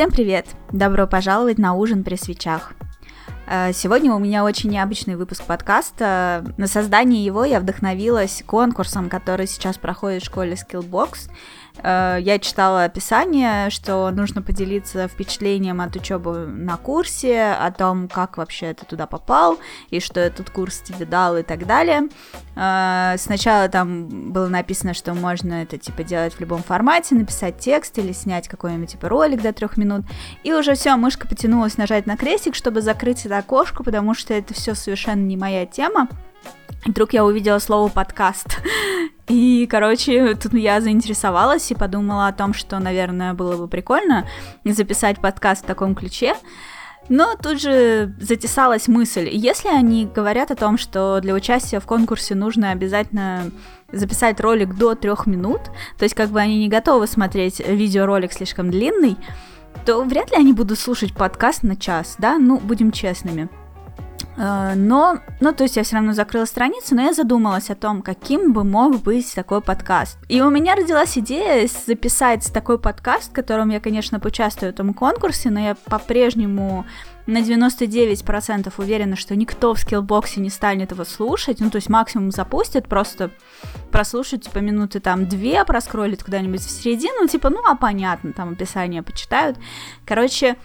Всем привет! Добро пожаловать на ужин при свечах. Э, сегодня у меня очень необычный выпуск подкаста. На создание его я вдохновилась конкурсом, который сейчас проходит в школе Skillbox. Э, я читала описание, что нужно поделиться впечатлением от учебы на курсе, о том, как вообще ты туда попал, и что этот курс тебе дал и так далее. Э, сначала там было написано, что можно это типа делать в любом формате, написать текст или снять какой-нибудь типа ролик до трех минут. И уже все, мышка потянулась нажать на крестик, чтобы закрыть это окошко, потому что это все совершенно не моя тема. Вдруг я увидела слово подкаст. И, короче, тут я заинтересовалась и подумала о том, что, наверное, было бы прикольно записать подкаст в таком ключе. Но тут же затесалась мысль, если они говорят о том, что для участия в конкурсе нужно обязательно записать ролик до трех минут, то есть как бы они не готовы смотреть видеоролик слишком длинный, то вряд ли они будут слушать подкаст на час, да, ну, будем честными. Э, но, ну, то есть я все равно закрыла страницу, но я задумалась о том, каким бы мог быть такой подкаст. И у меня родилась идея записать такой подкаст, в котором я, конечно, поучаствую в этом конкурсе, но я по-прежнему на 99% уверена, что никто в скиллбоксе не станет его слушать, ну, то есть максимум запустит, просто прослушать, типа, минуты там две, проскроллит куда-нибудь в середину, типа, ну, а понятно, там описание почитают. Короче,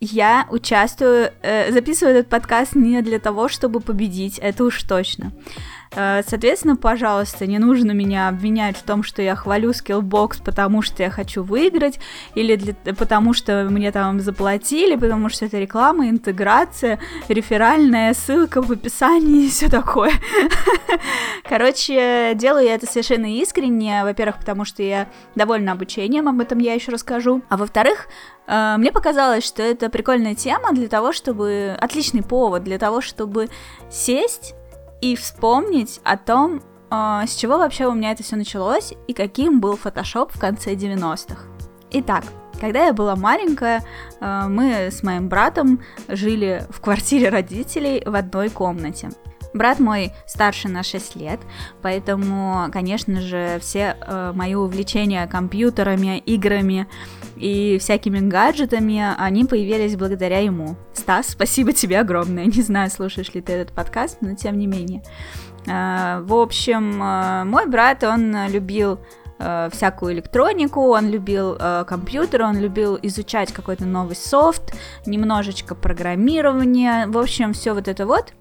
я участвую, э, записываю этот подкаст не для того, чтобы победить, это уж точно. Э, соответственно, пожалуйста, не нужно меня обвинять в том, что я хвалю Skillbox, потому что я хочу выиграть, или для, потому что мне там заплатили, потому что это реклама, интеграция, реферальная ссылка в описании и все такое. Короче, делаю я это совершенно искренне, во-первых, потому что я довольна обучением, об этом я еще расскажу, а во-вторых, Э, мне показалось, что это прикольная тема для того, чтобы... Отличный повод для того, чтобы сесть и вспомнить о том, э, с чего вообще у меня это все началось и каким был Photoshop в конце 90-х. Итак, когда я была маленькая, э, мы с моим братом жили в квартире родителей в одной комнате. Брат мой старше на 6 лет, поэтому, конечно же, все э, мои увлечения компьютерами, играми и всякими гаджетами, они появились благодаря ему. Стас, спасибо тебе огромное. Не знаю, слушаешь ли ты этот подкаст, но тем не менее. Э, в общем, э, мой брат, он любил э, всякую электронику, он любил э, компьютер, он любил изучать какой-то новый софт, немножечко программирования, в общем, все вот это вот.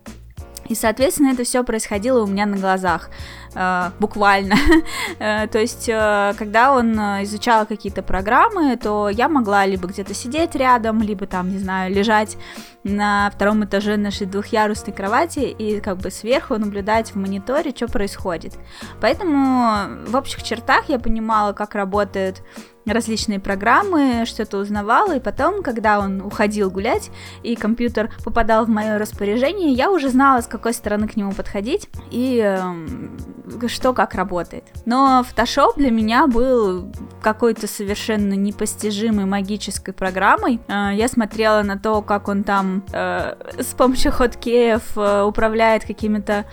И, соответственно, это все происходило у меня на глазах, э, буквально. э, то есть, э, когда он э, изучал какие-то программы, то я могла либо где-то сидеть рядом, либо там, не знаю, лежать на втором этаже нашей двухъярусной кровати и как бы сверху наблюдать в мониторе, что происходит. Поэтому в общих чертах я понимала, как работает различные программы, что-то узнавала, и потом, когда он уходил гулять, и компьютер попадал в мое распоряжение, я уже знала, с какой стороны к нему подходить, и э, что как работает. Но Photoshop для меня был какой-то совершенно непостижимой магической программой. Э, я смотрела на то, как он там э, с помощью хоткеев э, управляет какими-то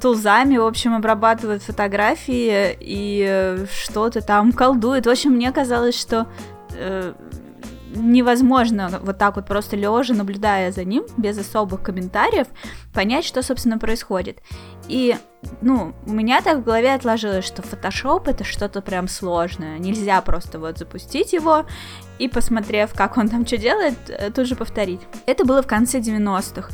тулзами, в общем, обрабатывает фотографии и э, что-то там колдует. В общем, мне казалось, что э, невозможно вот так вот просто лежа, наблюдая за ним, без особых комментариев, понять, что, собственно, происходит. И, ну, у меня так в голове отложилось, что Photoshop это что-то прям сложное. Нельзя просто вот запустить его и, посмотрев, как он там что делает, э, тут же повторить. Это было в конце 90-х.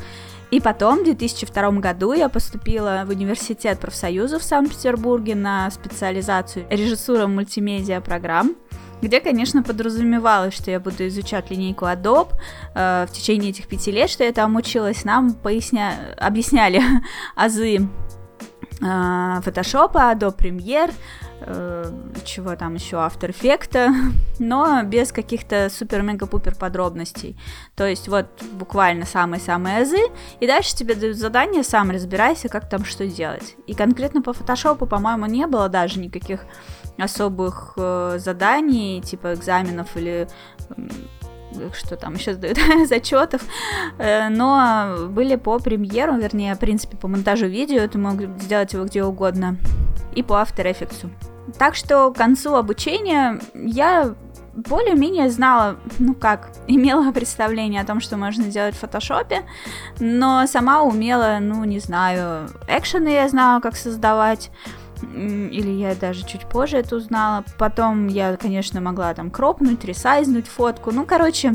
И потом, в 2002 году, я поступила в университет профсоюза в Санкт-Петербурге на специализацию режиссура мультимедиа программ где, конечно, подразумевалось, что я буду изучать линейку Adobe. Э, в течение этих пяти лет, что я там училась, нам поясня... объясняли азы э, Photoshop, Adobe Premiere, Э, чего там еще, After Effects, но без каких-то супер-мега-пупер подробностей. То есть вот буквально самые-самые азы, и дальше тебе дают задание, сам разбирайся, как там что делать. И конкретно по фотошопу, по-моему, не было даже никаких особых э, заданий, типа экзаменов или что там еще сдают, зачетов, э, но были по премьеру, вернее, в принципе, по монтажу видео, ты мог сделать его где угодно, и по After Effects. Так что к концу обучения я более-менее знала, ну как, имела представление о том, что можно делать в фотошопе, но сама умела, ну не знаю, экшены я знала, как создавать, или я даже чуть позже это узнала. Потом я, конечно, могла там кропнуть, ресайзнуть фотку. Ну, короче,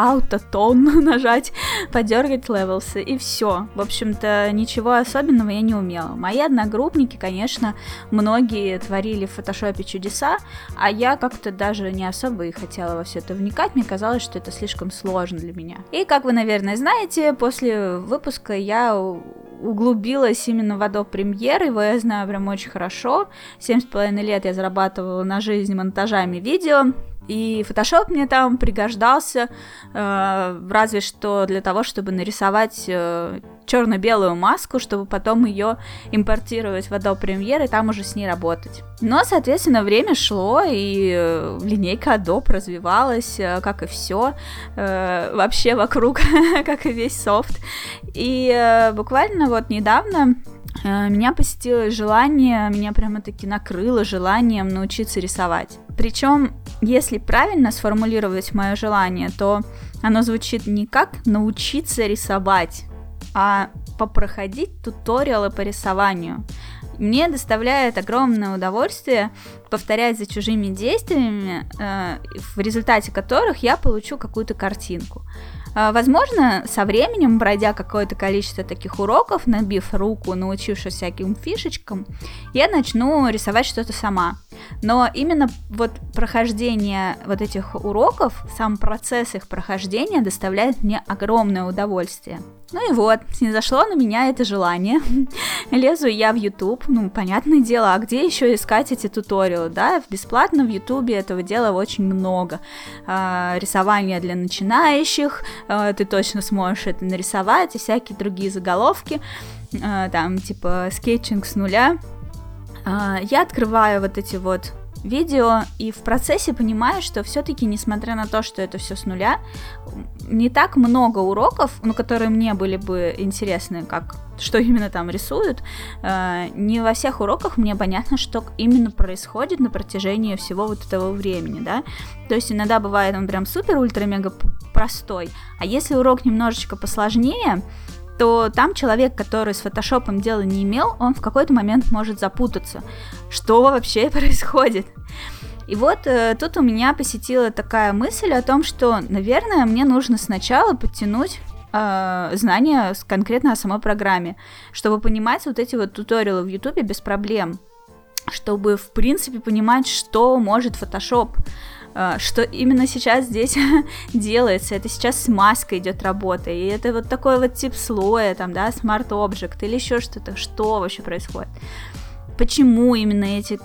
аутотон нажать, подергать левелсы, и все. В общем-то, ничего особенного я не умела. Мои одногруппники, конечно, многие творили в фотошопе чудеса, а я как-то даже не особо и хотела во все это вникать, мне казалось, что это слишком сложно для меня. И, как вы, наверное, знаете, после выпуска я углубилась именно в Adobe Premiere, его я знаю прям очень хорошо. Семь с половиной лет я зарабатывала на жизнь монтажами видео, и Photoshop мне там пригождался, э, разве что для того, чтобы нарисовать э, черно-белую маску, чтобы потом ее импортировать в Adobe Premiere и там уже с ней работать. Но, соответственно, время шло, и э, линейка Adobe развивалась, э, как и все, э, вообще вокруг, как и весь софт. И э, буквально вот недавно меня посетило желание, меня прямо-таки накрыло желанием научиться рисовать. Причем, если правильно сформулировать мое желание, то оно звучит не как научиться рисовать, а попроходить туториалы по рисованию. Мне доставляет огромное удовольствие повторять за чужими действиями, э, в результате которых я получу какую-то картинку. А, возможно, со временем, пройдя какое-то количество таких уроков, набив руку, научившись всяким фишечкам, я начну рисовать что-то сама. Но именно вот прохождение вот этих уроков, сам процесс их прохождения доставляет мне огромное удовольствие. Ну и вот, снизошло на меня это желание. Лезу я в YouTube, ну, понятное дело, а где еще искать эти туториалы, да? Бесплатно в YouTube этого дела очень много. А, рисование для начинающих, а, ты точно сможешь это нарисовать, и всякие другие заголовки, а, там, типа, скетчинг с нуля. Я открываю вот эти вот видео и в процессе понимаю, что все-таки, несмотря на то, что это все с нуля, не так много уроков, ну, которые мне были бы интересны, как что именно там рисуют, э, не во всех уроках мне понятно, что именно происходит на протяжении всего вот этого времени, да. То есть иногда бывает он прям супер-ультра-мега простой, а если урок немножечко посложнее, то там человек, который с фотошопом дела не имел, он в какой-то момент может запутаться. Что вообще происходит? И вот э, тут у меня посетила такая мысль о том, что, наверное, мне нужно сначала подтянуть э, знания конкретно о самой программе, чтобы понимать вот эти вот туториалы в Ютубе без проблем, чтобы, в принципе, понимать, что может Photoshop, что именно сейчас здесь делается. Это сейчас с маской идет работа, и это вот такой вот тип слоя, там, да, Object или еще что-то. Что вообще происходит? Почему именно эти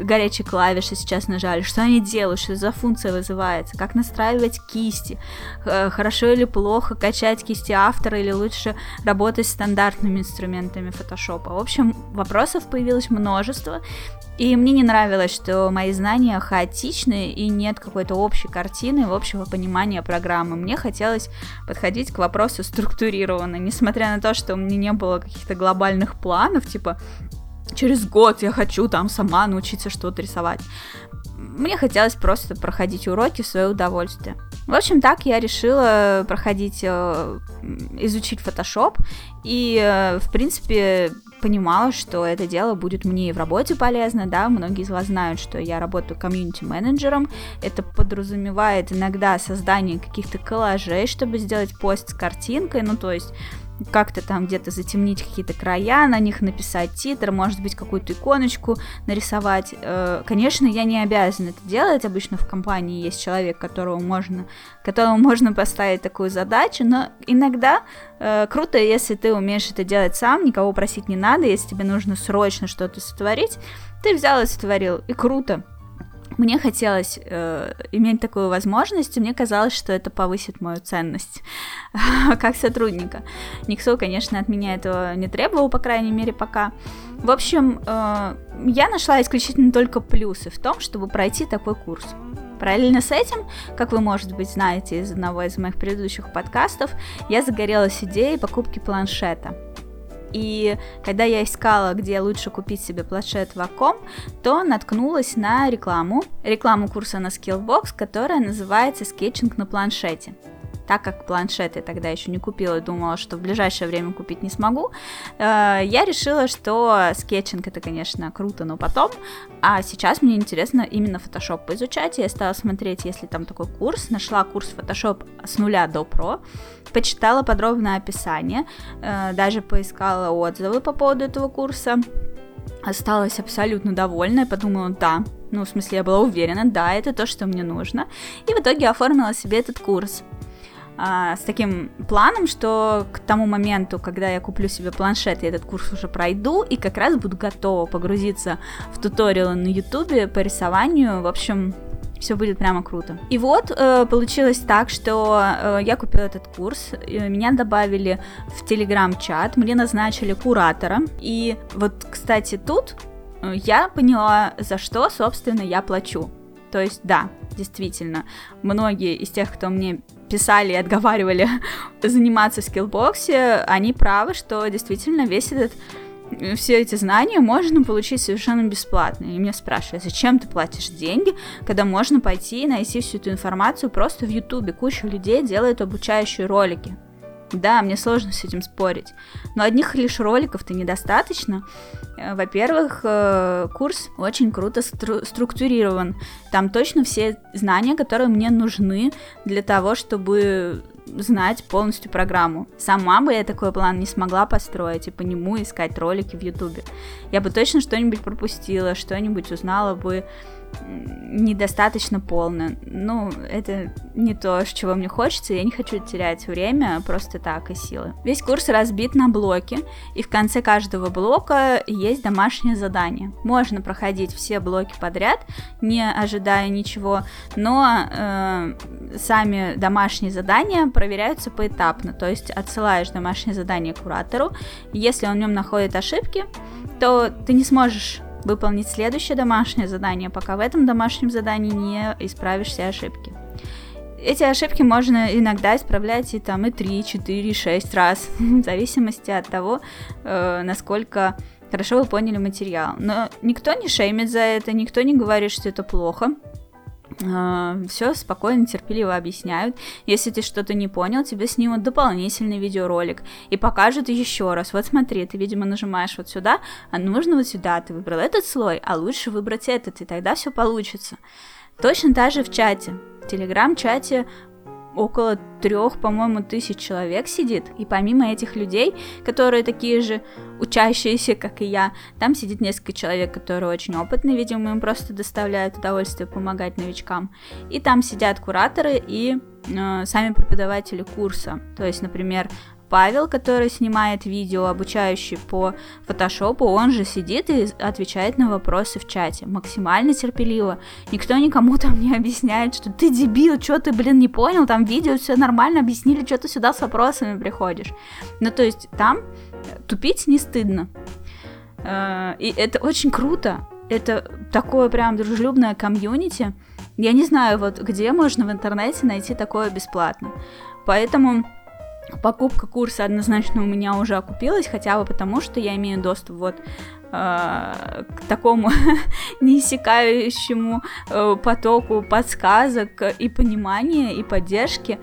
горячие клавиши сейчас нажали, что они делают, что за функция вызывается, как настраивать кисти, хорошо или плохо качать кисти автора или лучше работать с стандартными инструментами Photoshop. В общем, вопросов появилось множество, и мне не нравилось, что мои знания хаотичны и нет какой-то общей картины, общего понимания программы. Мне хотелось подходить к вопросу структурированно, несмотря на то, что у меня не было каких-то глобальных планов, типа через год я хочу там сама научиться что-то рисовать. Мне хотелось просто проходить уроки в свое удовольствие. В общем, так я решила проходить, э, изучить Photoshop, и, э, в принципе, понимала, что это дело будет мне и в работе полезно, да, многие из вас знают, что я работаю комьюнити-менеджером, это подразумевает иногда создание каких-то коллажей, чтобы сделать пост с картинкой, ну, то есть как-то там где-то затемнить какие-то края, на них написать титр, может быть, какую-то иконочку нарисовать. Э, конечно, я не обязана это делать. Обычно в компании есть человек, которого можно, которому можно поставить такую задачу, но иногда э, круто, если ты умеешь это делать сам, никого просить не надо, если тебе нужно срочно что-то сотворить, ты взял и сотворил, и круто. Мне хотелось э, иметь такую возможность, и мне казалось, что это повысит мою ценность как сотрудника. Никто, конечно, от меня этого не требовал, по крайней мере, пока. В общем, э, я нашла исключительно только плюсы в том, чтобы пройти такой курс. Параллельно с этим, как вы, может быть, знаете из одного из моих предыдущих подкастов, я загорелась идеей покупки планшета. И когда я искала, где лучше купить себе планшет Wacom, то наткнулась на рекламу, рекламу курса на Skillbox, которая называется «Скетчинг на планшете» так как планшет я тогда еще не купила и думала, что в ближайшее время купить не смогу, э, я решила, что скетчинг это, конечно, круто, но потом, а сейчас мне интересно именно Photoshop поизучать, я стала смотреть, если там такой курс, нашла курс Photoshop с нуля до про, почитала подробное описание, э, даже поискала отзывы по поводу этого курса, осталась абсолютно довольна, подумала, да, ну, в смысле, я была уверена, да, это то, что мне нужно, и в итоге оформила себе этот курс а, с таким планом, что к тому моменту, когда я куплю себе планшет, я этот курс уже пройду и как раз буду готова погрузиться в туториалы на ютубе по рисованию. В общем, все будет прямо круто. И вот э, получилось так, что э, я купила этот курс, меня добавили в телеграм-чат, мне назначили куратора. И вот, кстати, тут э, я поняла, за что, собственно, я плачу. То есть, да, действительно, многие из тех, кто мне писали и отговаривали заниматься в скиллбоксе, они правы, что действительно весь этот все эти знания можно получить совершенно бесплатно. И меня спрашивают, зачем ты платишь деньги, когда можно пойти и найти всю эту информацию просто в Ютубе. Куча людей делает обучающие ролики. Да, мне сложно с этим спорить. Но одних лишь роликов-то недостаточно. Э, во-первых, э, курс очень круто стру- структурирован. Там точно все знания, которые мне нужны для того, чтобы знать полностью программу. Сама бы я такой план не смогла построить и по нему искать ролики в Ютубе. Я бы точно что-нибудь пропустила, что-нибудь узнала бы недостаточно полно. Ну, это не то, чего мне хочется, я не хочу терять время просто так и силы. Весь курс разбит на блоки, и в конце каждого блока есть домашнее задание. Можно проходить все блоки подряд, не ожидая ничего, но э, сами домашние задания проверяются поэтапно, то есть отсылаешь домашнее задание куратору, если он в нем находит ошибки, то ты не сможешь выполнить следующее домашнее задание, пока в этом домашнем задании не исправишь все ошибки. Эти ошибки можно иногда исправлять и там и 3, 4, 6 раз, в зависимости от того, э, насколько хорошо вы поняли материал. Но никто не шеймит за это, никто не говорит, что это плохо. А, все спокойно, терпеливо объясняют. Если ты что-то не понял, тебе снимут дополнительный видеоролик и покажут еще раз. Вот смотри, ты, видимо, нажимаешь вот сюда, а нужно вот сюда. Ты выбрал этот слой, а лучше выбрать этот, и тогда все получится. Точно так же в чате. В телеграм-чате около трех, по-моему, тысяч человек сидит. И помимо этих людей, которые такие же учащиеся, как и я, там сидит несколько человек, которые очень опытные, видимо, им просто доставляют удовольствие помогать новичкам. И там сидят кураторы и э, сами преподаватели курса. То есть, например, Павел, который снимает видео, обучающий по фотошопу, он же сидит и отвечает на вопросы в чате. Максимально терпеливо. Никто никому там не объясняет, что ты дебил, что ты, блин, не понял, там видео все нормально объяснили, что ты сюда с вопросами приходишь. Ну, то есть там тупить не стыдно. Э, и это очень круто. Это такое прям дружелюбное комьюнити. Я не знаю, вот где можно в интернете найти такое бесплатно. Поэтому покупка курса однозначно у меня уже окупилась, хотя бы потому, что я имею доступ вот э, к такому неиссякающему э, потоку подсказок и понимания, и поддержки,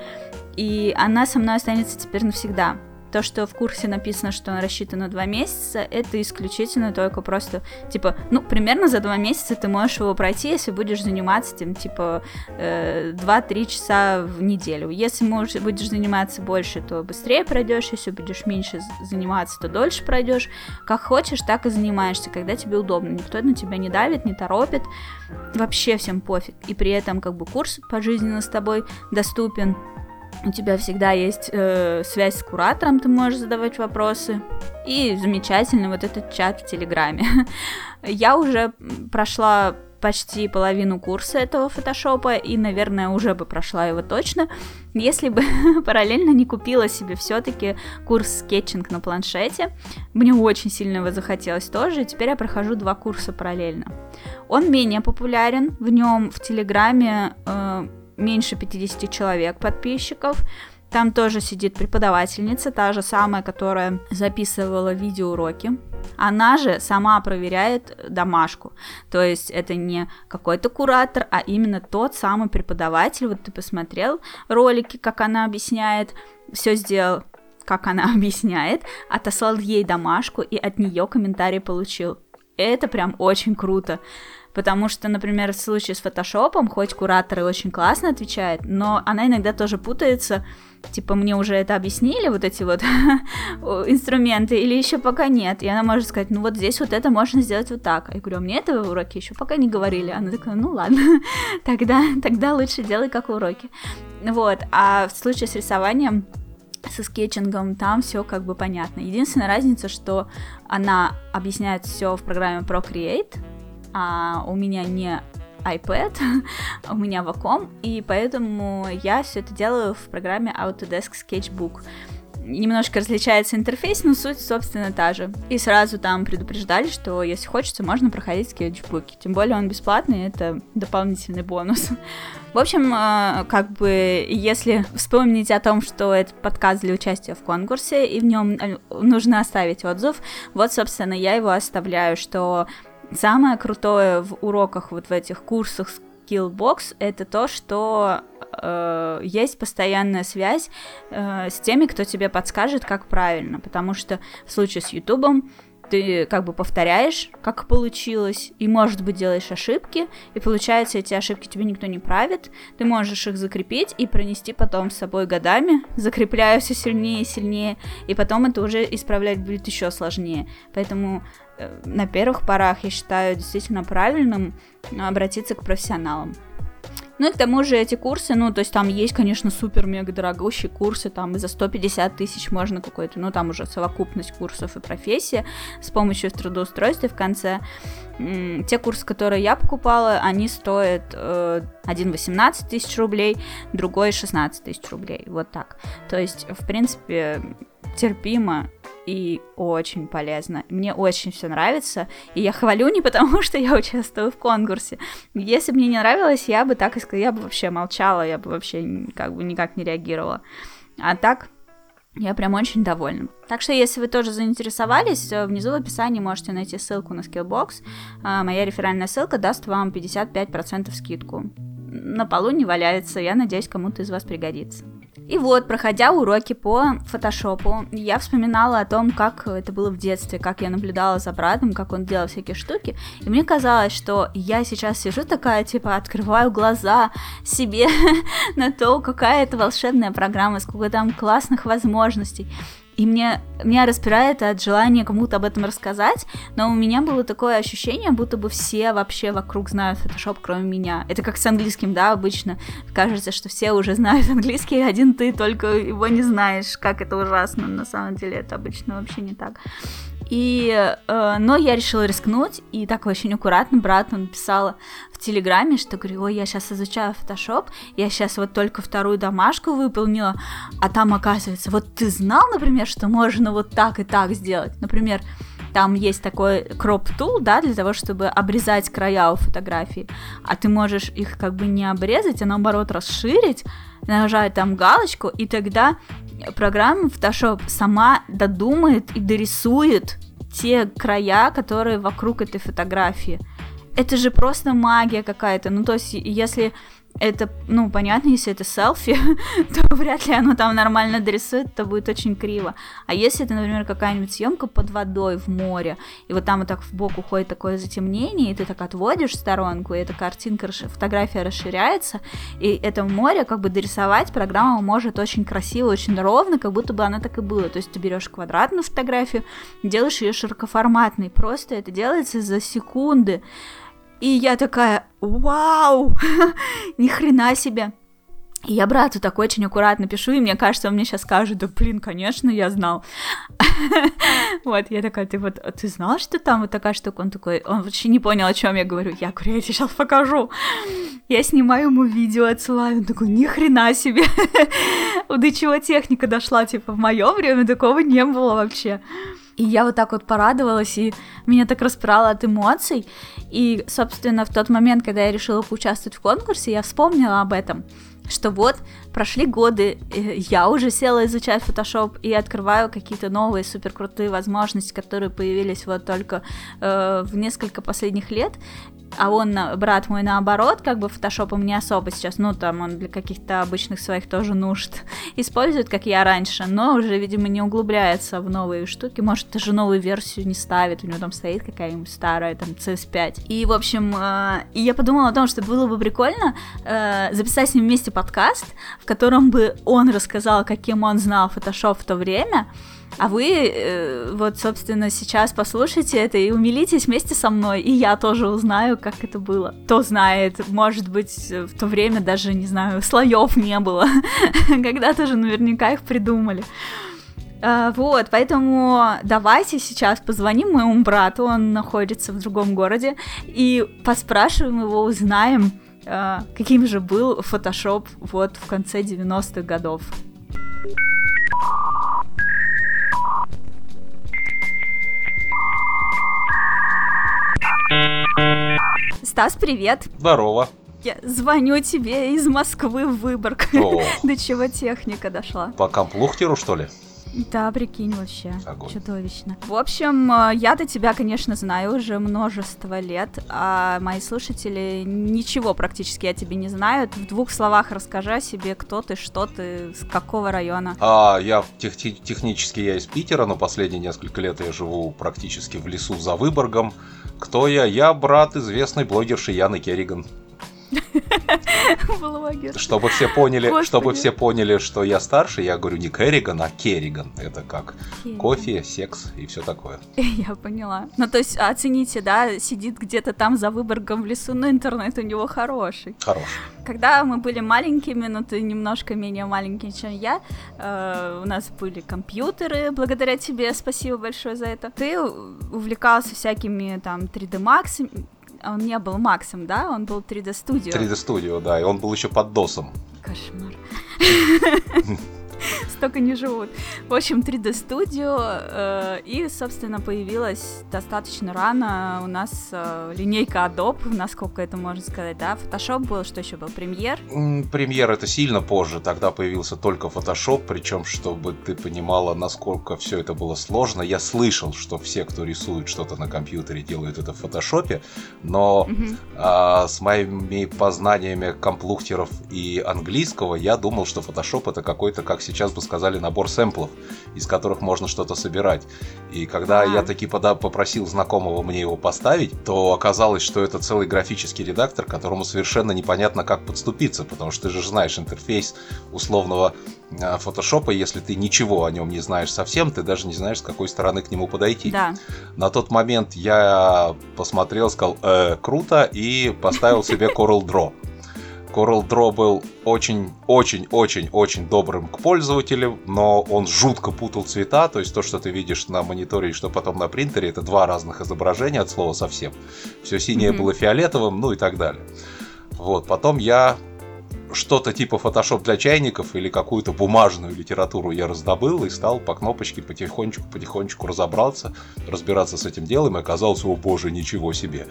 и она со мной останется теперь навсегда. То, что в курсе написано, что он рассчитан на два месяца, это исключительно только просто, типа, ну, примерно за два месяца ты можешь его пройти, если будешь заниматься этим, типа, э, 2-3 часа в неделю. Если можешь, будешь заниматься больше, то быстрее пройдешь, если будешь меньше заниматься, то дольше пройдешь. Как хочешь, так и занимаешься, когда тебе удобно. Никто на тебя не давит, не торопит, вообще всем пофиг. И при этом, как бы, курс пожизненно с тобой доступен, у тебя всегда есть э, связь с куратором, ты можешь задавать вопросы. И замечательный вот этот чат в Телеграме. Я уже прошла почти половину курса этого фотошопа и, наверное, уже бы прошла его точно, если бы параллельно не купила себе все-таки курс скетчинг на планшете. Мне очень сильно его захотелось тоже, и теперь я прохожу два курса параллельно. Он менее популярен, в нем в Телеграме э, меньше 50 человек подписчиков, Там тоже сидит преподавательница, та же самая, которая записывала видеоуроки. Она же сама проверяет домашку. То есть это не какой-то куратор, а именно тот самый преподаватель. Вот ты посмотрел ролики, как она объясняет, все сделал, как она объясняет, отослал ей домашку и от нее комментарий получил. Это прям очень круто. Потому что, например, в случае с фотошопом, хоть кураторы очень классно отвечают, но она иногда тоже путается. Типа, мне уже это объяснили, вот эти вот инструменты, или еще пока нет. И она может сказать, ну вот здесь вот это можно сделать вот так. Я говорю, а мне это в уроке еще пока не говорили. Она такая, ну ладно, тогда, тогда лучше делай как уроки. Вот, а в случае с рисованием со скетчингом, там все как бы понятно. Единственная разница, что она объясняет все в программе Procreate, а у меня не iPad, у меня Wacom, и поэтому я все это делаю в программе Autodesk Sketchbook немножко различается интерфейс, но суть, собственно, та же. И сразу там предупреждали, что если хочется, можно проходить скетчбуки. Тем более он бесплатный, это дополнительный бонус. В общем, э, как бы, если вспомнить о том, что это подкаст для участия в конкурсе, и в нем э, нужно оставить отзыв, вот, собственно, я его оставляю, что Самое крутое в уроках, вот в этих курсах Skillbox, это то, что э, есть постоянная связь э, с теми, кто тебе подскажет, как правильно, потому что в случае с Ютубом ты как бы повторяешь, как получилось, и, может быть, делаешь ошибки, и получается, эти ошибки тебе никто не правит, ты можешь их закрепить и пронести потом с собой годами, закрепляя все сильнее и сильнее, и потом это уже исправлять будет еще сложнее. Поэтому на первых порах я считаю действительно правильным обратиться к профессионалам. Ну и к тому же эти курсы, ну, то есть там есть, конечно, супер-мега дорогущие курсы, там и за 150 тысяч можно какой-то, ну, там уже совокупность курсов и профессия с помощью трудоустройства в конце. Те курсы, которые я покупала, они стоят э, один 18 тысяч рублей, другой 16 тысяч рублей, вот так. То есть, в принципе, терпимо и очень полезно. Мне очень все нравится, и я хвалю не потому, что я участвую в конкурсе. Если бы мне не нравилось, я бы так и сказала, я бы вообще молчала, я бы вообще как бы никак не реагировала. А так, я прям очень довольна. Так что, если вы тоже заинтересовались, внизу в описании можете найти ссылку на Skillbox. А, моя реферальная ссылка даст вам 55% скидку. На полу не валяется, я надеюсь, кому-то из вас пригодится. И вот, проходя уроки по фотошопу, я вспоминала о том, как это было в детстве, как я наблюдала за братом, как он делал всякие штуки, и мне казалось, что я сейчас сижу такая, типа, открываю глаза себе на то, какая это волшебная программа, сколько там классных возможностей. И мне, меня распирает от желания кому-то об этом рассказать, но у меня было такое ощущение, будто бы все вообще вокруг знают Photoshop, кроме меня. Это как с английским, да, обычно. Кажется, что все уже знают английский, один ты только его не знаешь, как это ужасно. На самом деле это обычно вообще не так. И, э, но я решила рискнуть, и так очень аккуратно брату написала в Телеграме, что говорю, ой, я сейчас изучаю фотошоп, я сейчас вот только вторую домашку выполнила, а там оказывается, вот ты знал, например, что можно вот так и так сделать, например, там есть такой кроп тул, да, для того, чтобы обрезать края у фотографии, а ты можешь их как бы не обрезать, а наоборот расширить, нажать там галочку, и тогда программа Photoshop сама додумает и дорисует те края, которые вокруг этой фотографии. Это же просто магия какая-то. Ну, то есть, если это, ну, понятно, если это селфи, то вряд ли оно там нормально дорисует, то будет очень криво. А если это, например, какая-нибудь съемка под водой в море, и вот там вот так в бок уходит такое затемнение, и ты так отводишь сторонку, и эта картинка, фотография расширяется, и это море как бы дорисовать программа может очень красиво, очень ровно, как будто бы она так и была. То есть ты берешь квадратную фотографию, делаешь ее широкоформатной, просто это делается за секунды. И я такая, вау, ни хрена себе. И я брату так очень аккуратно пишу, и мне кажется, он мне сейчас скажет, да блин, конечно, я знал. вот, я такая, ты вот, ты знал, что там вот такая штука? Он такой, он вообще не понял, о чем я говорю. Я говорю, я тебе сейчас покажу. Я снимаю ему видео, отсылаю, он такой, ни хрена себе. До чего техника дошла, типа, в мое время такого не было вообще. И я вот так вот порадовалась, и меня так распирало от эмоций. И, собственно, в тот момент, когда я решила поучаствовать в конкурсе, я вспомнила об этом, что вот прошли годы, я уже села изучать Photoshop и открываю какие-то новые суперкрутые возможности, которые появились вот только э, в несколько последних лет а он, брат мой, наоборот, как бы фотошопом не особо сейчас, ну, там, он для каких-то обычных своих тоже нужд использует, как я раньше, но уже, видимо, не углубляется в новые штуки, может, даже новую версию не ставит, у него там стоит какая-нибудь старая, там, CS5. И, в общем, э, я подумала о том, что было бы прикольно э, записать с ним вместе подкаст, в котором бы он рассказал, каким он знал фотошоп в то время, а вы, э, вот, собственно, сейчас послушайте это и умилитесь вместе со мной, и я тоже узнаю, как это было. Кто знает, может быть, в то время даже, не знаю, слоев не было. Когда-то же наверняка их придумали. Uh, вот, поэтому давайте сейчас позвоним моему брату, он находится в другом городе, и поспрашиваем его, узнаем, каким же был фотошоп вот в конце 90-х годов. Стас, привет. Здорово. Я звоню тебе из Москвы в Выборг. До чего техника дошла? По комплухтеру, что ли? Да, прикинь, вообще. Огонь. Чудовищно. В общем, э, я-то тебя, конечно, знаю уже множество лет, а мои слушатели ничего практически о тебе не знают. В двух словах расскажи о себе, кто ты, что ты, с какого района. А, я тех технически я из Питера, но последние несколько лет я живу практически в лесу за Выборгом. Кто я? Я брат известной блогерши Яны Керриган. Блогер. Чтобы все поняли, Господи. чтобы все поняли, что я старше, я говорю не Керриган, а Керриган. Это как Керриган. кофе, секс и все такое. Я поняла. Ну, то есть, оцените, да, сидит где-то там за Выборгом в лесу, но интернет у него хороший. Хороший. Когда мы были маленькими, ну, ты немножко менее маленький, чем я, э, у нас были компьютеры, благодаря тебе, спасибо большое за это. Ты увлекался всякими там 3D Max, он не был Максом, да? Он был 3D Studio. 3D Studio, да, и он был еще под досом. Кошмар. столько не живут. В общем, 3D Studio, э, и, собственно, появилась достаточно рано у нас э, линейка Adobe, насколько это можно сказать, да? Photoshop был, что еще был? Премьер? Премьер это сильно позже, тогда появился только Photoshop, причем, чтобы ты понимала, насколько все это было сложно. Я слышал, что все, кто рисует что-то на компьютере, делают это в Photoshop, но угу. а, с моими познаниями комплухтеров и английского я думал, что Photoshop это какой-то, как сейчас бы сказали, набор сэмплов, из которых можно что-то собирать. И когда а. я таки попросил знакомого мне его поставить, то оказалось, что это целый графический редактор, которому совершенно непонятно, как подступиться, потому что ты же знаешь интерфейс условного а, фотошопа, если ты ничего о нем не знаешь совсем, ты даже не знаешь, с какой стороны к нему подойти. Да. На тот момент я посмотрел, сказал, э, круто, и поставил себе Coral Draw. Coral Draw был очень-очень-очень-очень добрым к пользователю, но он жутко путал цвета, то есть то, что ты видишь на мониторе и что потом на принтере, это два разных изображения от слова совсем. Все синее mm-hmm. было фиолетовым, ну и так далее. Вот, потом я что-то типа Photoshop для чайников или какую-то бумажную литературу я раздобыл и стал по кнопочке потихонечку-потихонечку разобраться, разбираться с этим делом, и оказалось, о боже, ничего себе.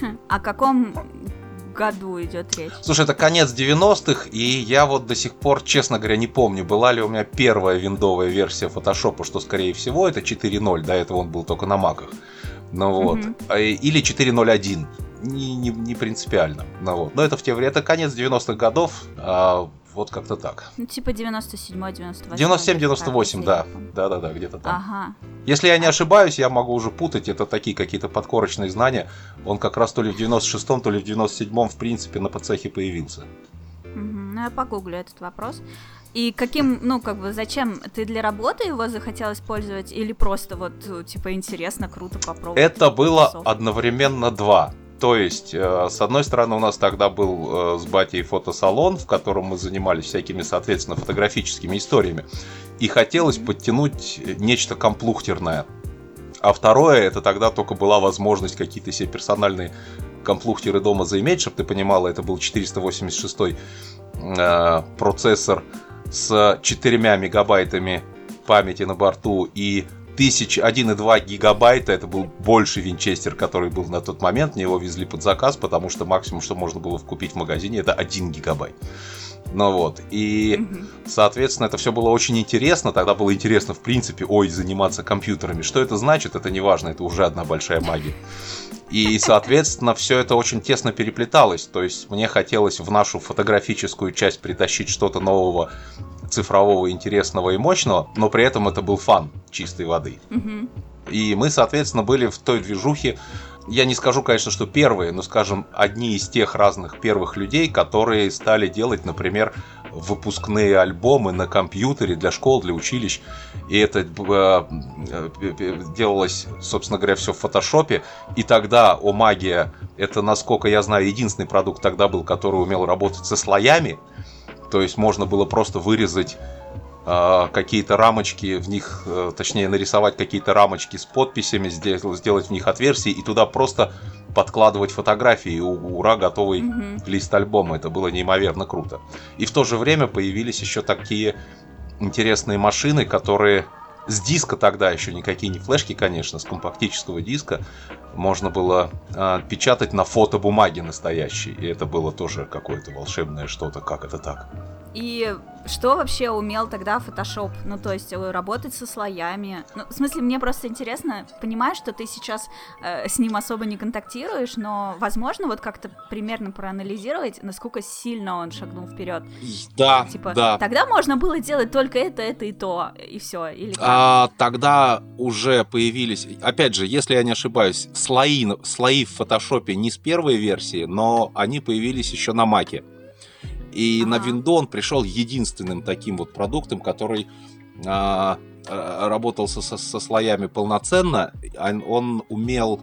О каком году идет речь? Слушай, это конец 90-х, и я вот до сих пор, честно говоря, не помню, была ли у меня первая виндовая версия фотошопа, что, скорее всего, это 4.0, до этого он был только на маках. Ну вот. Mm-hmm. Или 4.01. Не, не, не принципиально. Ну, вот. Но это в те времена, это конец 90-х годов. А вот как-то так. Ну, типа 97 98 97-98, да. Да-да-да, где-то там. Ага. Если я не ошибаюсь, я могу уже путать, это такие какие-то подкорочные знания. Он как раз то ли в 96-м, то ли в 97-м, в принципе, на подцехе появился. Угу. Ну, я погуглю этот вопрос. И каким, ну, как бы, зачем? Ты для работы его захотел использовать или просто вот, типа, интересно, круто попробовать? Это было одновременно два. То есть, э, с одной стороны, у нас тогда был э, с батей фотосалон, в котором мы занимались всякими, соответственно, фотографическими историями. И хотелось подтянуть нечто комплухтерное. А второе, это тогда только была возможность какие-то себе персональные комплухтеры дома заиметь, чтобы ты понимала, это был 486 э, процессор с 4 мегабайтами памяти на борту и тысяч, 1,2 гигабайта, это был больше винчестер, который был на тот момент, мне его везли под заказ, потому что максимум, что можно было купить в магазине, это 1 гигабайт. Ну вот, и, соответственно, это все было очень интересно. Тогда было интересно, в принципе, ой, заниматься компьютерами. Что это значит, это не важно, это уже одна большая магия. И, соответственно, все это очень тесно переплеталось. То есть мне хотелось в нашу фотографическую часть притащить что-то нового, цифрового, интересного и мощного, но при этом это был фан чистой воды. И мы, соответственно, были в той движухе, я не скажу, конечно, что первые, но, скажем, одни из тех разных первых людей, которые стали делать, например, выпускные альбомы на компьютере для школ, для училищ. И это э, э, делалось, собственно говоря, все в фотошопе. И тогда о магия, это, насколько я знаю, единственный продукт тогда был, который умел работать со слоями. То есть можно было просто вырезать какие-то рамочки в них, э, точнее нарисовать какие-то рамочки с подписями, сделать в них отверстия и туда просто подкладывать фотографии, ура, готовый mm-hmm. лист альбома. Это было неимоверно круто. И в то же время появились еще такие интересные машины, которые с диска тогда еще никакие не флешки, конечно, с компактического диска можно было э, печатать на фотобумаге настоящей. И это было тоже какое-то волшебное что-то, как это так. И что вообще умел тогда Photoshop? Ну, то есть э, работать со слоями. Ну, в смысле, мне просто интересно, понимаешь, что ты сейчас э, с ним особо не контактируешь, но, возможно, вот как-то примерно проанализировать, насколько сильно он шагнул вперед. Да, типа, да. Тогда можно было делать только это, это и то, и все. Или а, тогда уже появились, опять же, если я не ошибаюсь, слои, слои в фотошопе не с первой версии, но они появились еще на маке. И ага. на винду он пришел единственным таким вот продуктом, который а, а, работал со, со, со слоями полноценно. Он, он умел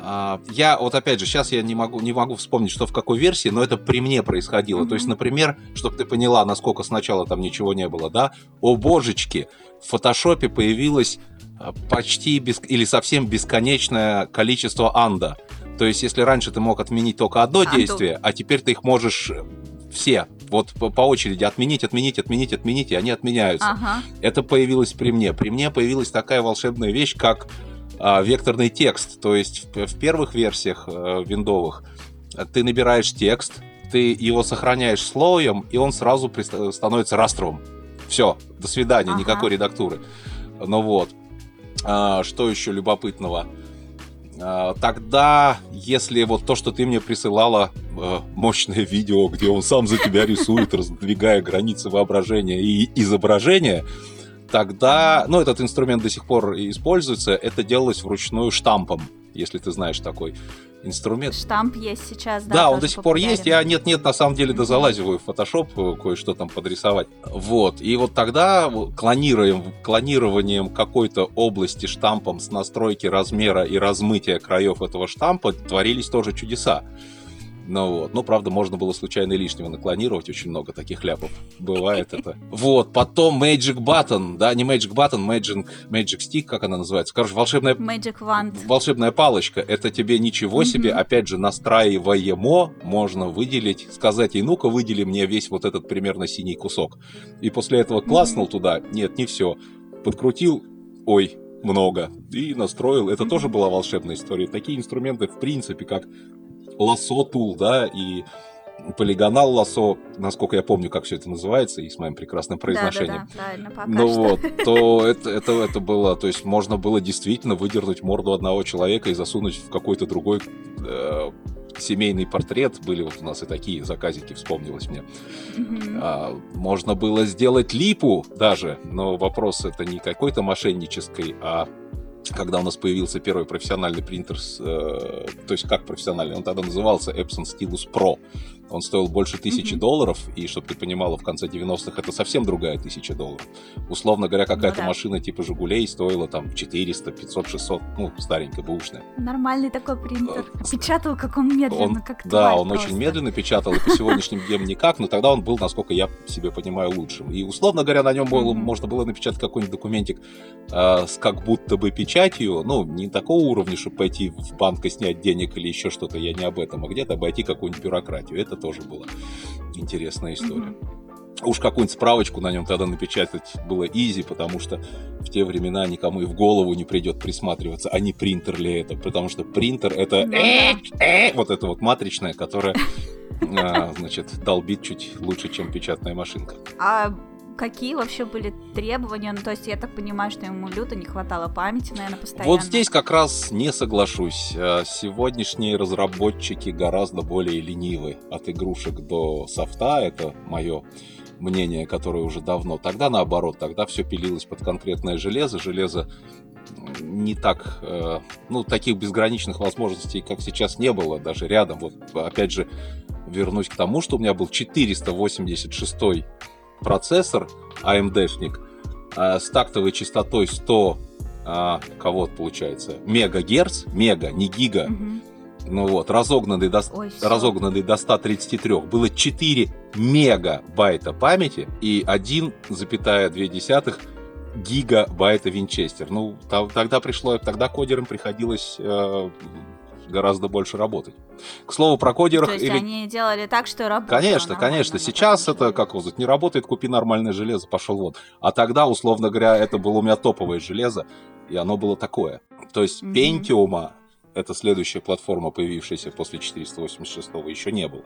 а, я вот опять же сейчас я не могу не могу вспомнить, что в какой версии, но это при мне происходило. Mm-hmm. То есть, например, чтобы ты поняла, насколько сначала там ничего не было, да? О божечки, в фотошопе появилось а, почти без, или совсем бесконечное количество анда. То есть, если раньше ты мог отменить только одно Анду. действие, а теперь ты их можешь э, все вот по, по очереди отменить, отменить, отменить, отменить, и они отменяются. Ага. Это появилось при мне. При мне появилась такая волшебная вещь, как а, векторный текст. То есть в, в первых версиях а, виндовых ты набираешь текст, ты его сохраняешь слоем, и он сразу становится растровым. Все, до свидания, ага. никакой редактуры. Ну вот. А, что еще любопытного? А, тогда, если вот то, что ты мне присылала, э, мощное видео, где он сам за тебя рисует, раздвигая границы воображения и изображения, тогда, ну, этот инструмент до сих пор используется, это делалось вручную штампом, если ты знаешь такой инструмент. Штамп есть сейчас, да? Да, он до сих пор есть. Я нет-нет, на самом деле, дозалазиваю в Photoshop э, кое-что там подрисовать. Вот. И вот тогда клонируем, клонированием какой-то области штампом с настройки размера и размытия краев этого штампа творились тоже чудеса. Ну вот. Ну, правда, можно было случайно лишнего наклонировать. Очень много таких ляпов. Бывает это. Вот. Потом Magic Button. Да, не Magic Button, Magic, Magic Stick, как она называется. Короче, волшебная... Magic Wand. Волшебная палочка. Это тебе ничего себе. Опять же, настраиваемо можно выделить, сказать ей, ну-ка, выдели мне весь вот этот примерно синий кусок. И после этого класснул туда. Нет, не все. Подкрутил. Ой, много. И настроил. Это тоже была волшебная история. Такие инструменты, в принципе, как лосо тул, да, и полигонал лосо, насколько я помню, как все это называется, и с моим прекрасным произношением. Да, да, да, правильно, Ну что. вот, то это, это, это было, то есть можно было действительно выдернуть морду одного человека и засунуть в какой-то другой э, семейный портрет. Были вот у нас и такие заказики, вспомнилось мне. Mm-hmm. А, можно было сделать липу даже, но вопрос это не какой-то мошеннической, а когда у нас появился первый профессиональный принтер, с, э, то есть как профессиональный, он тогда назывался Epson Stylus Pro. Он стоил больше тысячи mm-hmm. долларов, и, чтобы ты понимала, в конце 90-х это совсем другая тысяча долларов. Условно говоря, какая-то ну, да. машина типа «Жигулей» стоила там 400, 500, 600, ну, старенькая, бэушная. Нормальный такой принтер. Э, печатал, как он медленно, он, как Да, он просто. очень медленно печатал, и по сегодняшним дням никак, но тогда он был, насколько я себе понимаю, лучшим. И, условно говоря, на нем было, mm-hmm. можно было напечатать какой-нибудь документик э, с как будто бы печатью, ну, не такого уровня, чтобы пойти в банк и снять денег или еще что-то, я не об этом, а где-то обойти какую-нибудь бюрократию. Это тоже было интересная история. Mm-hmm. Уж какую-нибудь справочку на нем тогда напечатать было изи, потому что в те времена никому и в голову не придет присматриваться, а не принтер ли это, потому что принтер это mm-hmm. вот это вот матричное, которое а, значит, долбит чуть лучше, чем печатная машинка. А какие вообще были требования? Ну, то есть я так понимаю, что ему люто не хватало памяти, наверное, постоянно. Вот здесь как раз не соглашусь. А, сегодняшние разработчики гораздо более ленивы от игрушек до софта. Это мое мнение, которое уже давно. Тогда наоборот, тогда все пилилось под конкретное железо. Железо не так, э, ну, таких безграничных возможностей, как сейчас, не было даже рядом. Вот, опять же, вернусь к тому, что у меня был 486 процессор AMD-шник э, с тактовой частотой 100, э, кого получается, мегагерц, мега, не гига, Мгм. ну вот, разогнанный до, Ой, разогнанный до 133. Было 4 мегабайта памяти и 1,2 гигабайта винчестер. Ну, тогда пришло, тогда кодерам приходилось э, гораздо больше работать. К слову, про кодерах... То есть или- они делали так, что работало Конечно, конечно. Сейчас это, как вот, не работает, купи нормальное железо, пошел вон. А тогда, условно говоря, это было у меня топовое железо, и оно было такое. То есть Мгм. Pentium, это следующая платформа, появившаяся после 486 еще не было.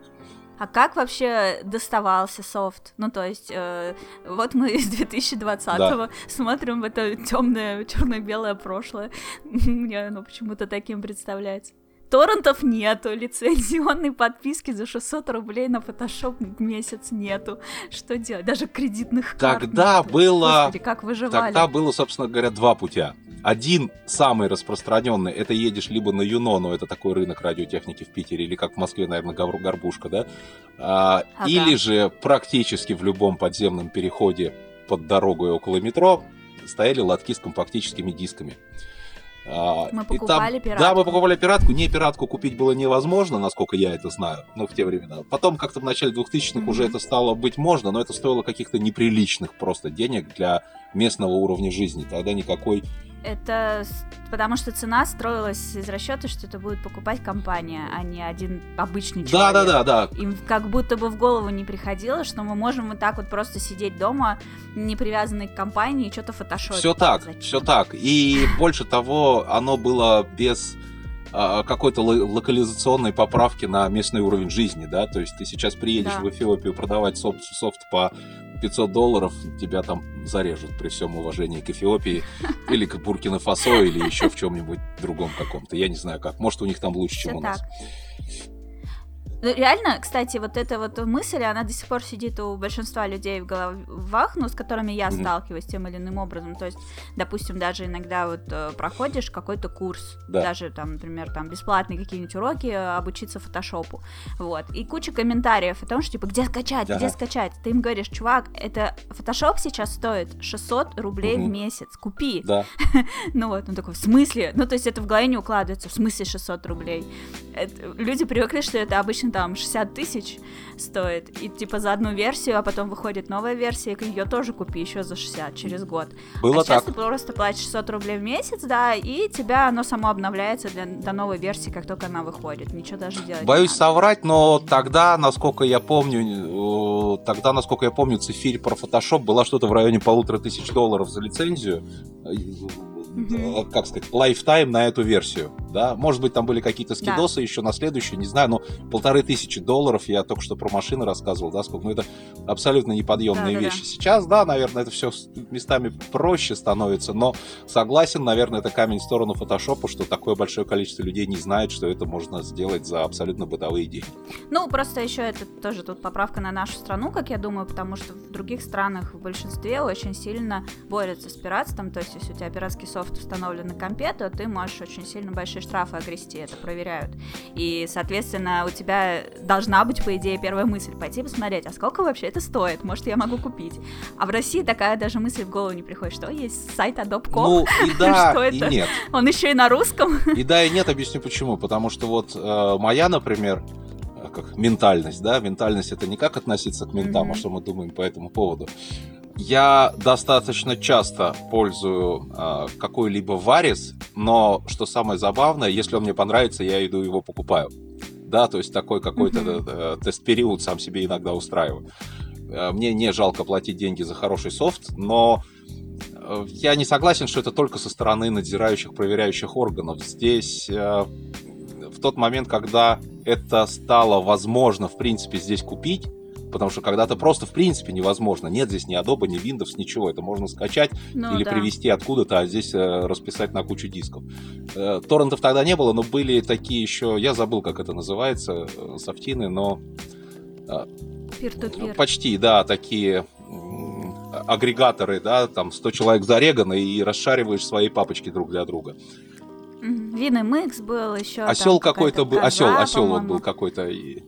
А как вообще доставался софт? Ну, то есть, э, вот мы из 2020-го смотрим в это темное, черно-белое прошлое. Мне оно почему-то таким представляется. Торрентов нету, лицензионной подписки за 600 рублей на Photoshop в месяц нету. Что делать? Даже кредитных карт Тогда было- Господи, как выживали. Тогда было, собственно говоря, два путя. Один самый распространенный, это едешь либо на Юнону, это такой рынок радиотехники в Питере, или как в Москве, наверное, Горбушка, да? А, Ага. Или же практически в любом подземном переходе под дорогой около метро стояли лотки с компактическими дисками. А, Мы и там- покупали Да, пиратку. мы покупали пиратку. Не пиратку купить было невозможно, насколько я это знаю, ну, в те времена. Потом как-то в начале 2000-х Мгм. уже это стало быть можно, но это стоило каких-то неприличных просто денег для местного уровня жизни. Тогда никакой... Это потому что цена строилась из расчета, что это будет покупать компания, а не один обычный человек. Да-да-да, да. Им как будто бы в голову не приходило, что мы можем вот так вот просто сидеть дома, не привязанные к компании, и что-то фотошопить. Все так, все так. И больше того, оно было без какой-то ло- локализационной поправки на местный уровень жизни, да, то есть ты сейчас приедешь Да. в Эфиопию продавать софт, софт по 500 долларов, тебя там зарежут при всем уважении к Эфиопии или к Буркина-Фасо или еще в чем-нибудь другом каком-то, я не знаю как, может у них там лучше, Всё чем у так. нас. Ну, реально, кстати, вот эта вот мысль, она до сих пор сидит у большинства людей в головах, ну, с которыми я сталкиваюсь тем или иным образом. То есть, допустим, даже иногда вот э, проходишь какой-то курс, Да. даже там, например, там бесплатные какие-нибудь уроки, э, обучиться фотошопу, вот, и куча комментариев о том, что, типа, где скачать, где Ага. скачать? Ты им говоришь, чувак, это фотошоп сейчас стоит 600 рублей в Мгм. месяц, купи. Да, Ну вот, он такой, в смысле? Ну, то есть это в голове не укладывается, в смысле 600 рублей? Люди привыкли, что это обычно там 60 тысяч стоит, и типа за одну версию, а потом выходит новая версия, и ее тоже купи еще за 60 через год. было а сейчас так. ты просто платишь 600 рублей в месяц, да, и тебя оно само обновляется для, до новой версии, как только она выходит. Ничего даже делать не Боюсь надо. соврать, но тогда, насколько я помню, э, тогда, насколько я помню, цифирь про Photoshop была что-то в районе полутора тысяч долларов за лицензию. Э, Как сказать, лайфтайм на эту версию. Да, может быть, там были какие-то скидосы еще на следующую, не знаю, но полторы тысячи долларов, я только что про машины рассказывал, да, сколько, ну это абсолютно неподъемные Да-да-да. вещи. Сейчас, да, наверное, это все местами проще становится, но согласен, наверное, это камень в сторону фотошопа, что такое большое количество людей не знает, что это можно сделать за абсолютно бытовые деньги. Ну, просто еще это тоже тут поправка на нашу страну, как я думаю, потому что в других странах в большинстве очень сильно борются с пиратством. То есть, если у тебя пиратский софт установлен на компе, то ты можешь очень сильно большие штрафы огрести, это проверяют. И, соответственно, у тебя должна быть, по идее, первая мысль пойти посмотреть, а сколько вообще это стоит, может, я могу купить. А в России такая даже мысль в голову не приходит, что есть сайт Adobe.com, Ну, и да, Что и это? нет. он еще и на русском. И да, и нет, объясню почему. Потому что вот э, моя, например, э, как ментальность, да, ментальность это не как относиться к ментам, Мгм. а что мы думаем по этому поводу. Я достаточно часто пользую э, какой-либо варис, но что самое забавное, если он мне понравится, я иду его покупаю. Да, то есть такой какой-то Мгм. э, тест-период сам себе иногда устраиваю. Э, Мне не жалко платить деньги за хороший софт, но э, я не согласен, что это только со стороны надзирающих, проверяющих органов. Здесь э, в тот момент, когда это стало возможно, в принципе, здесь купить, потому что когда-то просто в принципе невозможно. Нет здесь ни Adobe, ни Windows, ничего. Это можно скачать ну, или да. привезти откуда-то, а здесь э, расписать на кучу дисков. Э, торрентов тогда не было, но были такие еще, я забыл, как это называется, э, софтины, но... Э, Peer-to-peer. Почти, да, такие агрегаторы, да, там 100 человек зарегано и расшариваешь свои папочки друг для друга. WinMX был еще. Осел какой-то был, осел, осел вот был какой-то. И...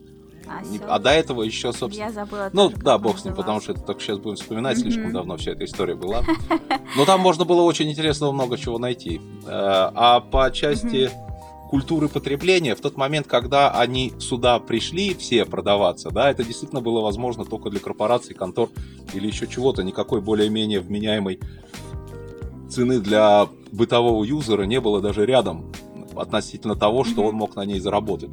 А, а до этого еще, собственно... Я забыла. Ну, да, бог с ним, потому что это только сейчас будем вспоминать, слишком давно вся эта история была. Но там можно было очень интересного много чего найти. Э, а по части культуры потребления, в тот момент, когда они сюда пришли все продаваться, да, это действительно было возможно только для корпораций, контор или еще чего-то, никакой более-менее вменяемой цены для бытового юзера не было даже рядом относительно того, что он мог на ней заработать.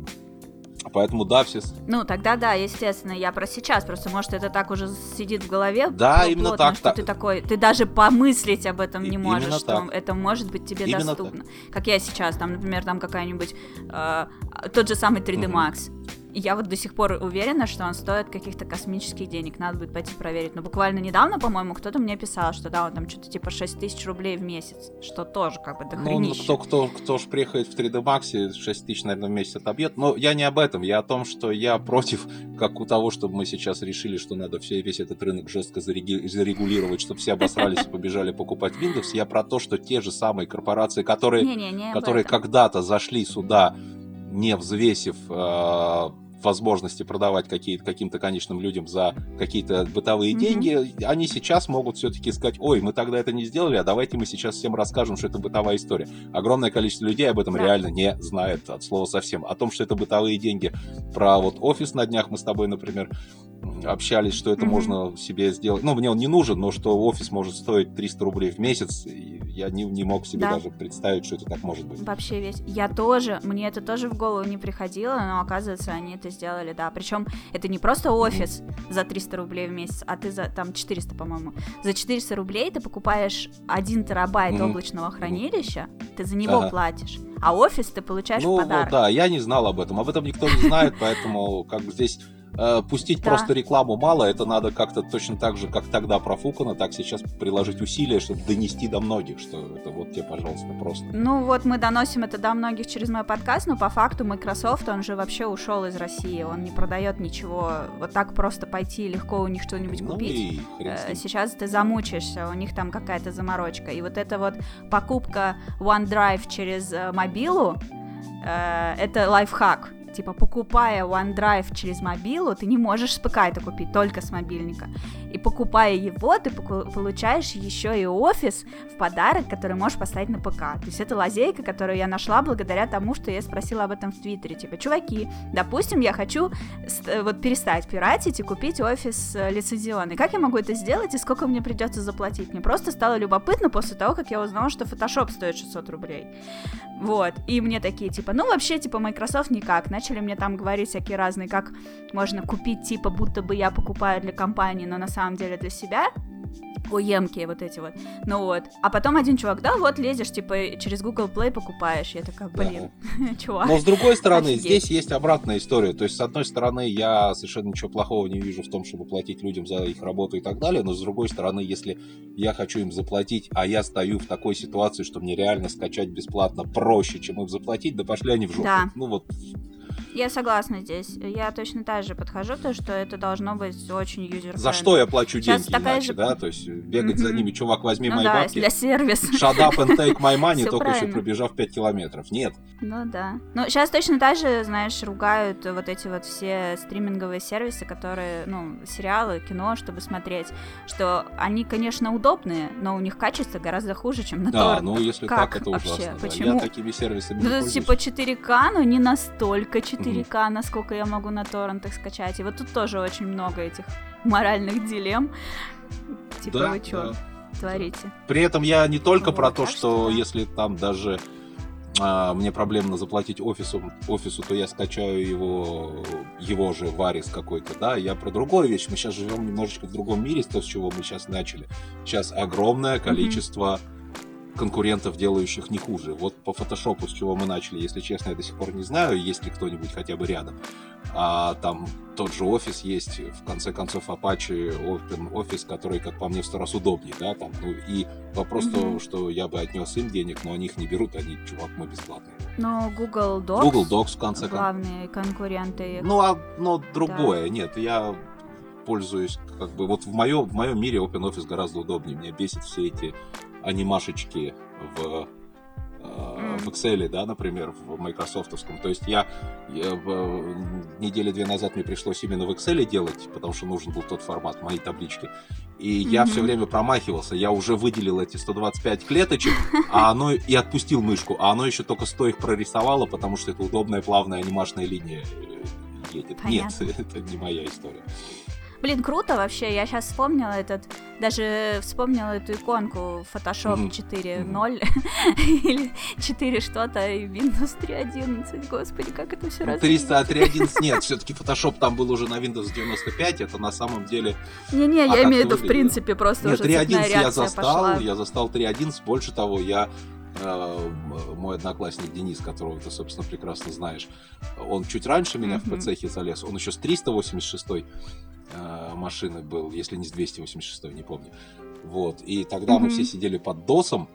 Поэтому да, все... Ну, тогда да, естественно, я про сейчас, просто может это так уже сидит в голове. Да, плотно, именно так. Что так. ты такой, ты даже помыслить об этом не можешь, именно что так. это может быть тебе именно доступно. Так. Как я сейчас, там, например, там какая-нибудь, э, тот же самый 3D Max. Угу я вот до сих пор уверена, что он стоит каких-то космических денег. Надо будет пойти проверить. Но буквально недавно, по-моему, кто-то мне писал, что да, он там что-то типа 6 тысяч рублей в месяц. Что тоже как бы дохренище. Ну, кто, кто, кто ж приехает в 3D Max, 6 тысяч, наверное, в месяц отобьет. Но я не об этом. Я о том, что я против, как у того, чтобы мы сейчас решили, что надо все, весь этот рынок жестко зарегулировать, чтобы все обосрались и побежали покупать Windows. Я про то, что те же самые корпорации, которые, не, не, не которые когда-то зашли сюда, не взвесив э, возможности продавать какие-то, каким-то конечным людям за какие-то бытовые mm-hmm. деньги, они сейчас могут все-таки сказать, ой, мы тогда это не сделали, а давайте мы сейчас всем расскажем, что это бытовая история. Огромное количество людей об этом да. реально не знает от слова совсем. О том, что это бытовые деньги. Про вот офис на днях мы с тобой, например, общались, что это mm-hmm. можно себе сделать. Ну, мне он не нужен, но что офис может стоить 300 рублей в месяц. И я не, не мог себе да. даже представить, что это так может быть. Вообще весь. Я тоже, мне это тоже в голову не приходило, но оказывается, они это сделали, да. Причем это не просто офис mm-hmm. за 300 рублей в месяц, а ты за там 400, по-моему. За 400 рублей ты покупаешь 1 терабайт mm-hmm. облачного хранилища, ты за него ага. платишь. А офис ты получаешь ну, в подарок. Ну да, я не знал об этом. Об этом никто не знает, поэтому как бы здесь Э, пустить да. просто рекламу мало, это надо как-то точно так же, как тогда профукано, так сейчас приложить усилия, чтобы донести до многих, что это вот тебе, пожалуйста, просто. Ну вот мы доносим это до многих через мой подкаст, но по факту Microsoft, он же вообще ушел из России, он не продает ничего, вот так просто пойти легко у них что-нибудь ну купить. Э, сейчас ты замучаешься, у них там какая-то заморочка. И вот эта вот покупка OneDrive через э, мобилу, это лайфхак Типа, покупая OneDrive через мобилу, ты не можешь с ПК это купить, только с мобильника. И покупая его, ты получаешь еще и офис в подарок, который можешь поставить на ПК. То есть это лазейка, которую я нашла благодаря тому, что я спросила об этом в Твиттере. Типа, чуваки, допустим, я хочу вот перестать пиратить и купить офис э, лицензионный. Как я могу это сделать и сколько мне придется заплатить? Мне просто стало любопытно после того, как я узнала, что Photoshop стоит 600 рублей. Вот. И мне такие, типа, ну вообще, типа, Microsoft никак. Начали мне там говорить всякие разные, как можно купить, типа, будто бы я покупаю для компании, но на самом деле для себя ОЕМки вот эти вот. Ну вот. А потом один чувак, да, вот лезешь, типа, через Google Play покупаешь. Я такая, блин, да. чувак. Но с другой стороны, Офигеть. здесь есть обратная история. То есть, с одной стороны, я совершенно ничего плохого не вижу в том, чтобы платить людям за их работу и так далее. Но с другой стороны, если я хочу им заплатить, а я стою в такой ситуации, что мне реально скачать бесплатно проще, чем им заплатить, да пошли они в жопу. Да. Ну вот я согласна здесь. Я точно так же подхожу, то, что это должно быть очень юзер За что я плачу деньги такая иначе, же... да? То есть бегать mm-hmm. за ними, чувак, возьми ну, мои да, бабки. для сервиса. Shut up and take my money, только еще пробежав 5 километров. Нет. Ну да. Ну, сейчас точно так же, знаешь, ругают вот эти вот все стриминговые сервисы, которые, ну, сериалы, кино, чтобы смотреть, что они, конечно, удобные, но у них качество гораздо хуже, чем на Да, торрент. ну, если как так, это вообще? ужасно. Почему? Да. Я такими сервисами Ну, типа 4К, но не настолько 4К, mm-hmm. насколько сколько я могу на торрентах скачать. И вот тут тоже очень много этих моральных дилемм. Типа, да, вы что да. творите? При этом я не только вот, про то, что, что да. если там даже а, мне проблемно заплатить офису, офису, то я скачаю его, его же варис какой-то, да, я про другую вещь. Мы сейчас живем немножечко в другом мире, с того, с чего мы сейчас начали. Сейчас огромное количество mm-hmm конкурентов, делающих не хуже. Вот по фотошопу, с чего мы начали, если честно, я до сих пор не знаю, есть ли кто-нибудь хотя бы рядом. А там тот же офис есть, в конце концов, Apache Open Office, который, как по мне, в сто раз удобнее, да, там, ну, и вопрос mm-hmm. то, что я бы отнес им денег, но они их не берут, они, чувак, мы бесплатные. Но Google Docs, Google Docs в конце концов. Главные конкуренты. Ну, а, но другое, да. нет, я пользуюсь, как бы, вот в моем, в моем мире OpenOffice гораздо удобнее. Меня бесит все эти анимашечки в э, в Excel, да, например, в Microsoftовском. То есть я, я в, недели две назад мне пришлось именно в Excel делать, потому что нужен был тот формат моей таблички. И mm-hmm. я все время промахивался. Я уже выделил эти 125 клеточек, а оно и отпустил мышку, а оно еще только 100 их прорисовало, потому что это удобная плавная анимашная линия э, едет. Понятно. Нет, это не моя история. Блин, круто вообще. Я сейчас вспомнила этот, даже вспомнила эту иконку Photoshop mm-hmm. 4.0 или 4 что-то и Windows 3.11. Господи, как это все ну, 300 а 3.11 нет, все-таки Photoshop там был уже на Windows 95, это на самом деле... Не-не, а я имею в виду, в принципе, просто нет, уже 3.11 я застал, пошла. я застал 3.11, больше того, я мой одноклассник Денис, которого ты, собственно, прекрасно знаешь, он чуть раньше меня mm-hmm. в ПЦХе залез, он еще с 386 э, машины был, если не с 286, не помню. Вот. И тогда mm-hmm. мы все сидели под досом.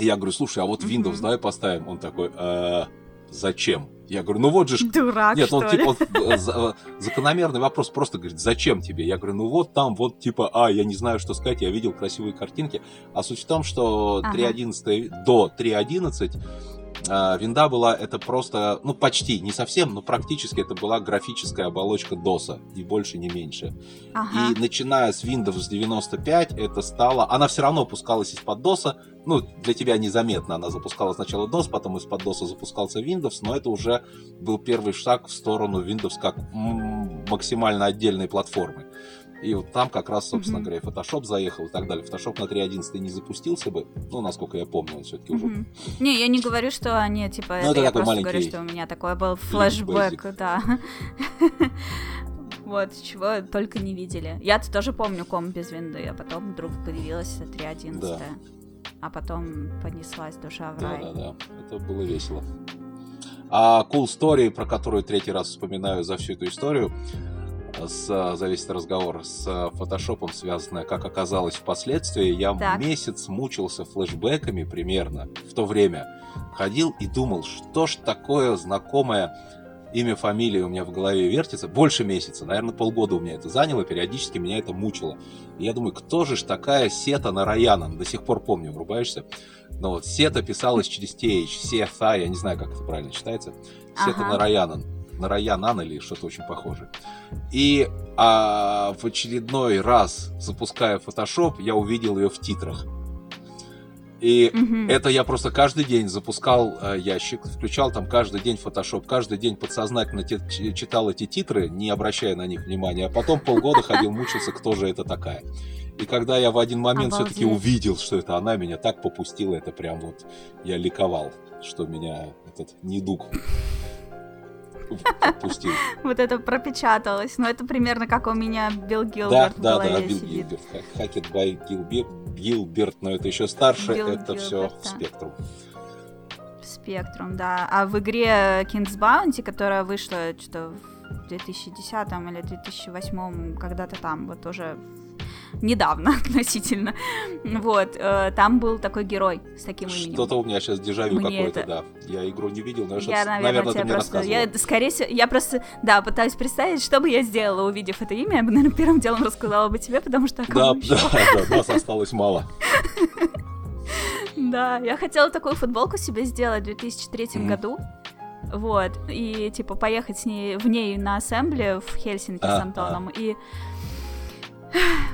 И я говорю, слушай, а вот Windows mm-hmm. давай поставим. Он такой, э, зачем? Я говорю, ну вот же... Дурак, Нет, он типа он, э, э, закономерный вопрос просто говорит, зачем тебе? Я говорю, ну вот там, вот типа, а, я не знаю, что сказать, я видел красивые картинки. А суть в том, что ага. 3.11 до 3.11 а, винда была это просто, ну почти, не совсем, но практически это была графическая оболочка DOS, ни больше, ни меньше. Ага. И начиная с Windows 95 это стало, она все равно пускалась из-под DOS, ну для тебя незаметно, она запускала сначала DOS, потом из-под DOS запускался Windows, но это уже был первый шаг в сторону Windows как максимально отдельной платформы. И вот там как раз, собственно mm-hmm. говоря, Photoshop заехал и так далее. Photoshop на 3.11 не запустился бы, ну, насколько я помню, он все-таки mm-hmm. уже... Не, я не говорю, что они, типа, ну, это, это я просто говорю, что у меня такой был флешбэк, да. Вот, чего только не видели. Я-то тоже помню ком без винды, а потом вдруг появилась 3.11. Да. А потом понеслась душа в рай. Да-да-да, это было весело. А Cool Story, про которую третий раз вспоминаю за всю эту историю, с, за весь этот разговор с фотошопом связанное, как оказалось впоследствии, я так. месяц мучился флешбэками примерно в то время. Ходил и думал, что ж такое знакомое имя, фамилия у меня в голове вертится. Больше месяца, наверное, полгода у меня это заняло, периодически меня это мучило. И я думаю, кто же ж такая Сета Нараяна? До сих пор помню, врубаешься? Но вот Сета писалась через TH, Сета, я не знаю, как это правильно читается. Сета ага. Нараянан на Раян или что-то очень похожее. И а, в очередной раз, запуская Photoshop, я увидел ее в титрах. И mm-hmm. это я просто каждый день запускал э, ящик, включал там каждый день Photoshop, каждый день подсознательно те, читал эти титры, не обращая на них внимания, а потом полгода ходил, мучился, кто же это такая. И когда я в один момент все-таки увидел, что это она, меня так попустила, это прям вот я ликовал, что меня этот недуг пустил. Вот это пропечаталось. Но это примерно как у меня Билл Гилберт Да, да, да, Билл Гилберт. Хакет бай Гилберт, но это еще старше, это все в спектрум. Спектрум, да. А в игре King's Bounty, которая вышла что в 2010 или 2008, когда-то там, вот уже недавно относительно. Вот, э, там был такой герой с таким именем. Что-то у меня сейчас дежавю какое-то, это... да. Я игру не видел, но я, наверное, наверное ты мне просто... Я, скорее всего, я просто, да, пытаюсь представить, что бы я сделала, увидев это имя. Я бы, наверное, первым делом рассказала бы тебе, потому что... Да, да, да, нас осталось мало. Да, я хотела такую футболку себе сделать в 2003 году. Вот, и типа поехать с ней в ней на ассембле в Хельсинки с Антоном. И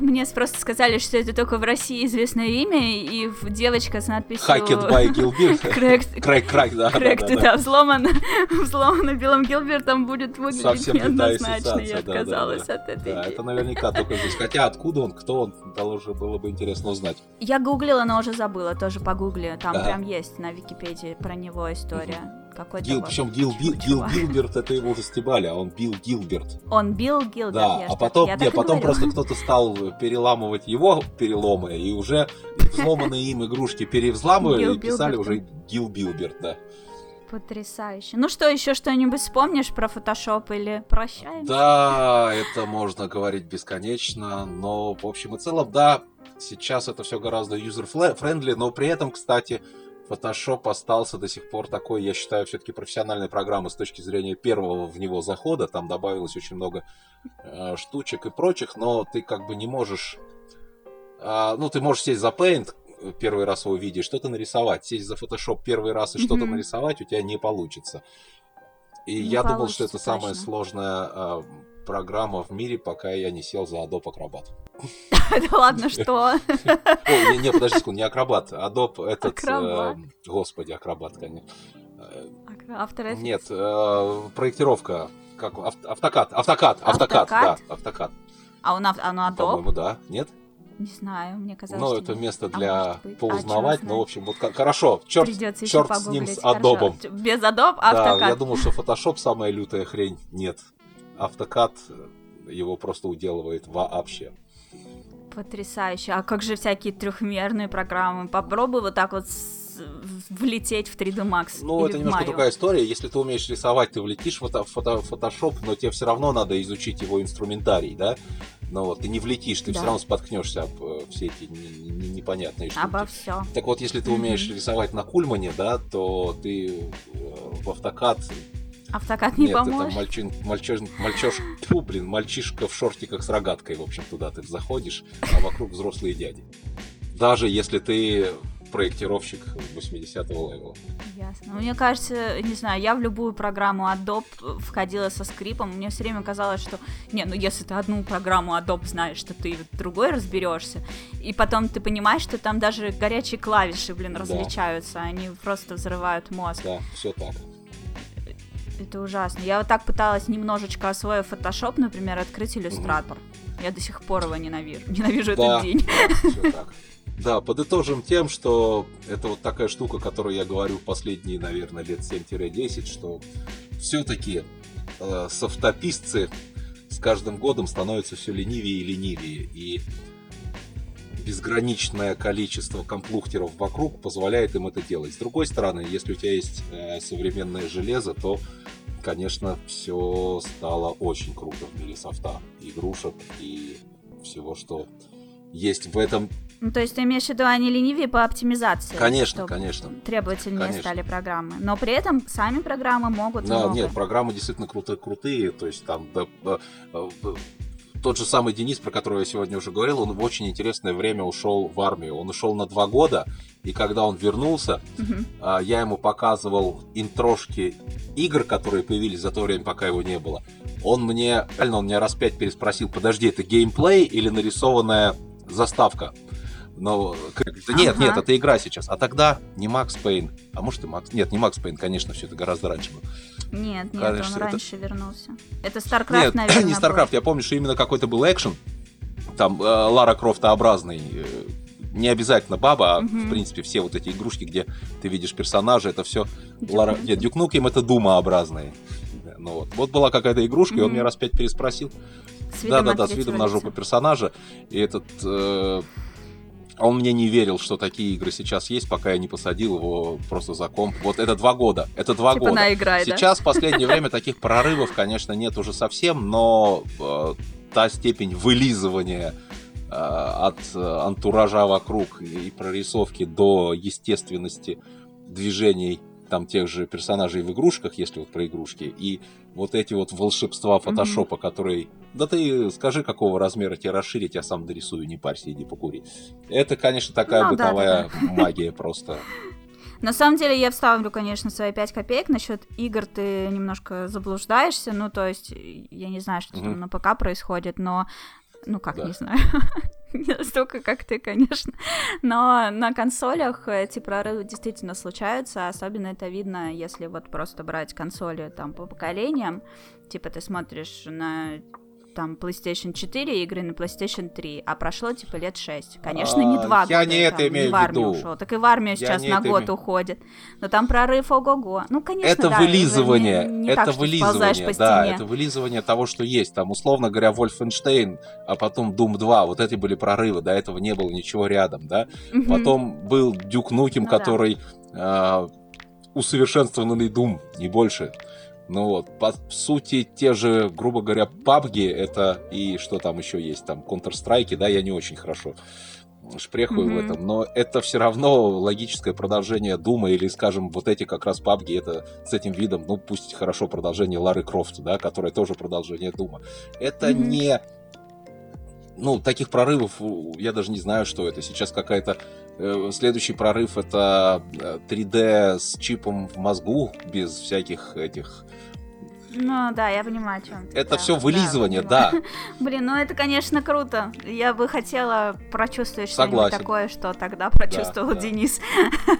мне просто сказали, что это только в России известное имя, и девочка с надписью... Hacked by Gilbert. Cracked, crack, да. Cracked, да, взломан, взломан Биллом Гилбертом будет выглядеть Совсем неоднозначно, я отказалась от этой Да, это наверняка только здесь. Хотя откуда он, кто он, тоже было бы интересно узнать. Я гуглила, но уже забыла, тоже погугли. Там прям есть на Википедии про него история. Какой-то Гил, вот причем Гил, Гил, Гил. Гилберт, это его уже стебали, а он Билл Гилберт. Он Билл Гилберт, Да, я а потом, я не, потом говорю. просто кто-то стал переламывать его переломы, и уже взломанные им игрушки перевзламывали и писали уже Гил Билберт, да. Потрясающе. Ну что, еще что-нибудь вспомнишь про фотошоп или прощаемся? Да, это можно говорить бесконечно, но в общем и целом, да, сейчас это все гораздо user-friendly, но при этом, кстати, Photoshop остался до сих пор такой, я считаю, все-таки профессиональной программой с точки зрения первого в него захода. Там добавилось очень много э, штучек и прочих, но ты как бы не можешь... а, ну, ты можешь сесть за Paint, э, первый раз его видишь, что-то нарисовать. Сесть за Photoshop первый раз и что-то Мгм. нарисовать у тебя не получится. И Не я думал, что это самая точно. сложная а, программа в мире, пока я не сел за Adobe Acrobat. Да ладно, что? Не, подожди секунду, не Acrobat, Adobe этот... Acrobat. э, господи, Acrobat, конечно. Э, Автор Effects. Нет, э, проектировка, как ав- автокад, автокад, автокад, да, автокад, А он, Adobe? по-моему, да, нет? Не знаю, мне казалось, Ну, это место А для. А, поузнавать, чёрт ну, в общем, вот хорошо, черт, черт с ним, с. Ч- Без Adobe, Да, автокад. я думал, что Photoshop самая лютая хрень. Нет. Автокад э, его просто уделывает вообще. Потрясающе. А как же всякие трехмерные программы? Попробуй вот так вот влететь в 3D Max. Ну, это немножко Maya. другая история. Если ты умеешь рисовать, ты влетишь в фото- но тебе все равно надо изучить его инструментарий, да? Ну вот, ты не влетишь, ты Да. все равно споткнешься об э, все эти не- не- непонятные штуки. Обо все. Так вот, если ты умеешь рисовать на Кульмане, да, то ты э, в автокад Автокад не Нет, это поможет. мальчин, мальчиш, мальчиш, тьфу, блин, мальчишка в шортиках с рогаткой, в общем, туда ты заходишь, а вокруг взрослые дяди. Даже если ты проектировщик 80-го левела. Ясно. Ну, Мне кажется, не знаю, я в любую программу Adobe входила со скрипом. Мне все время казалось, что не, ну если ты одну программу Adobe знаешь, что ты в другой разберешься. И потом ты понимаешь, что там даже горячие клавиши, блин, Да. различаются. Они просто взрывают мозг. Да, все так. Это ужасно. Я вот так пыталась немножечко освоив Photoshop, например, открыть иллюстратор. Я до сих пор его ненавижу. Ненавижу Да, этот день. так. Да, подытожим тем, что это вот такая штука, которую я говорю последние, наверное, лет 7-10, что все-таки э, софтописцы с каждым годом становятся все ленивее и ленивее. И безграничное количество комплухтеров вокруг позволяет им это делать. С другой стороны, если у тебя есть э, современное железо, то, конечно, все стало очень круто в мире софта. Игрушек и всего, что есть в этом. Ну, то есть ты имеешь в виду, они ленивее по оптимизации? Конечно, конечно. Требовательнее Конечно. стали программы. Но при этом сами программы могут Да, много. нет, программы действительно крутые, крутые. То есть там да, э, э, э, тот же самый Денис, про которого я сегодня уже говорил, он в очень интересное время ушел в армию. Он ушел на два года, и когда он вернулся, а, я ему показывал интрошки игр, которые появились за то время, пока его не было. Он мне, реально, он меня раз пять переспросил, подожди, это геймплей или нарисованная заставка? Но да нет, Ага. нет, это игра сейчас. А тогда не Макс Пейн. А может и Макс... Нет, не Макс Пейн, конечно, все это гораздо раньше было. Нет, нет, Конечно, он это- раньше вернулся. Это StarCraft, Нет, наверное, не был. StarCraft, я помню, что именно какой-то был экшен. Там э, Лара Крофтообразный. э, не обязательно баба, а Мгм. в принципе все вот эти игрушки, где ты видишь персонажа, это все Duke Лара... Нет, Дюк Нукем это Думообразные. Ну вот. вот была какая-то игрушка, и он меня раз пять переспросил. Да-да-да, с видом на жопу персонажа. И этот... э, Он мне не верил, что такие игры сейчас есть, пока я не посадил его просто за комп. Вот это два года. Это два Типа года. на играй, да? Сейчас, в последнее время, таких прорывов, конечно, нет уже совсем, но э, та степень вылизывания э, от э, антуража вокруг и прорисовки до естественности движений там тех же персонажей в игрушках, если вот про игрушки, и вот эти вот волшебства фотошопа, которые... Да ты скажи, какого размера тебе расширить, я сам дорисую, не парься, иди покури. Это, конечно, такая Ну, да, бытовая магия просто. На самом деле я вставлю, конечно, свои 5 копеек. Насчет игр ты немножко заблуждаешься. Ну, то есть, я не знаю, что там на ПК происходит, но... Ну, как, Да. не знаю. Не настолько, как ты, конечно. Но на консолях эти прорывы действительно случаются. Особенно это видно, если вот просто брать консоли там по поколениям. Типа ты смотришь на там PlayStation 4 игры на PlayStation 3, а прошло типа лет 6. Конечно, не А, два я года не это там, имею в армию виду. ушел. Так и в армию Я сейчас не на год имею- уходит. Но там прорыв ого-го. Ну, конечно, это да, вылизывание, не- не это так, вылизывание, да, это вылизывание того, что есть. Там, условно говоря, Wolfenstein, а потом Doom 2, вот эти были прорывы, до этого не было ничего рядом, да. Мгм. Потом был Дюк Нукем, Ну да. который а, усовершенствованный Doom, не больше. Ну вот, по сути, те же, грубо говоря, PUBG, это и что там еще есть, там Counter-Strike, да, я не очень хорошо шпрехаю в Мгм. этом, но это все равно логическое продолжение Дума или, скажем, вот эти как раз PUBG, это с этим видом, ну пусть хорошо продолжение Лары Крофт, да, которое тоже продолжение Дума. Это Мгм. не ну, таких прорывов я даже не знаю, что это. Сейчас какая-то... э, следующий прорыв это э, 3D с чипом в мозгу, без всяких этих... Ну, да, я понимаю, о чем ты. Это да, все да, вылизывание, понимаю. да. Блин, ну это, конечно, круто. Я бы хотела прочувствовать что-нибудь такое, что тогда прочувствовал да. Денис.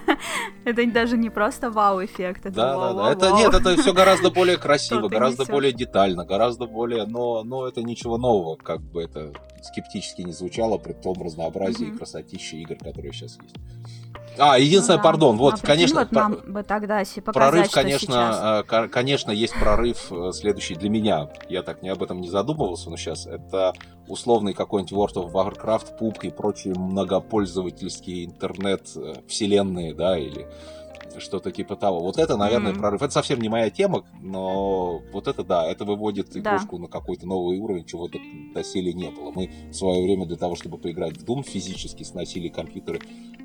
Это даже не просто вау-эффект, это Да, да, да. вау-вау-вау. Это нет, это все гораздо более красиво, гораздо более детально, гораздо более. Но, но это ничего нового, как бы это скептически не звучало при том разнообразии Мгм. и красотище игр, которые сейчас есть. А, единственное, Ну да. пардон, вот, А конечно, про- нам бы тогда показать, Прорыв, конечно, сейчас. э, ко- конечно, есть прорыв э, следующий для меня. Я так не об этом не задумывался, но сейчас это условный какой-нибудь World of Warcraft, PUBG и прочие многопользовательские интернет э, да, или что-то типа того. Вот это, наверное, Мгм. прорыв. Это совсем не моя тема, но вот это да, это выводит Да. игрушку на какой-то новый уровень, чего до доселе не было. Мы в свое время для того, чтобы поиграть в Doom, физически сносили компьютеры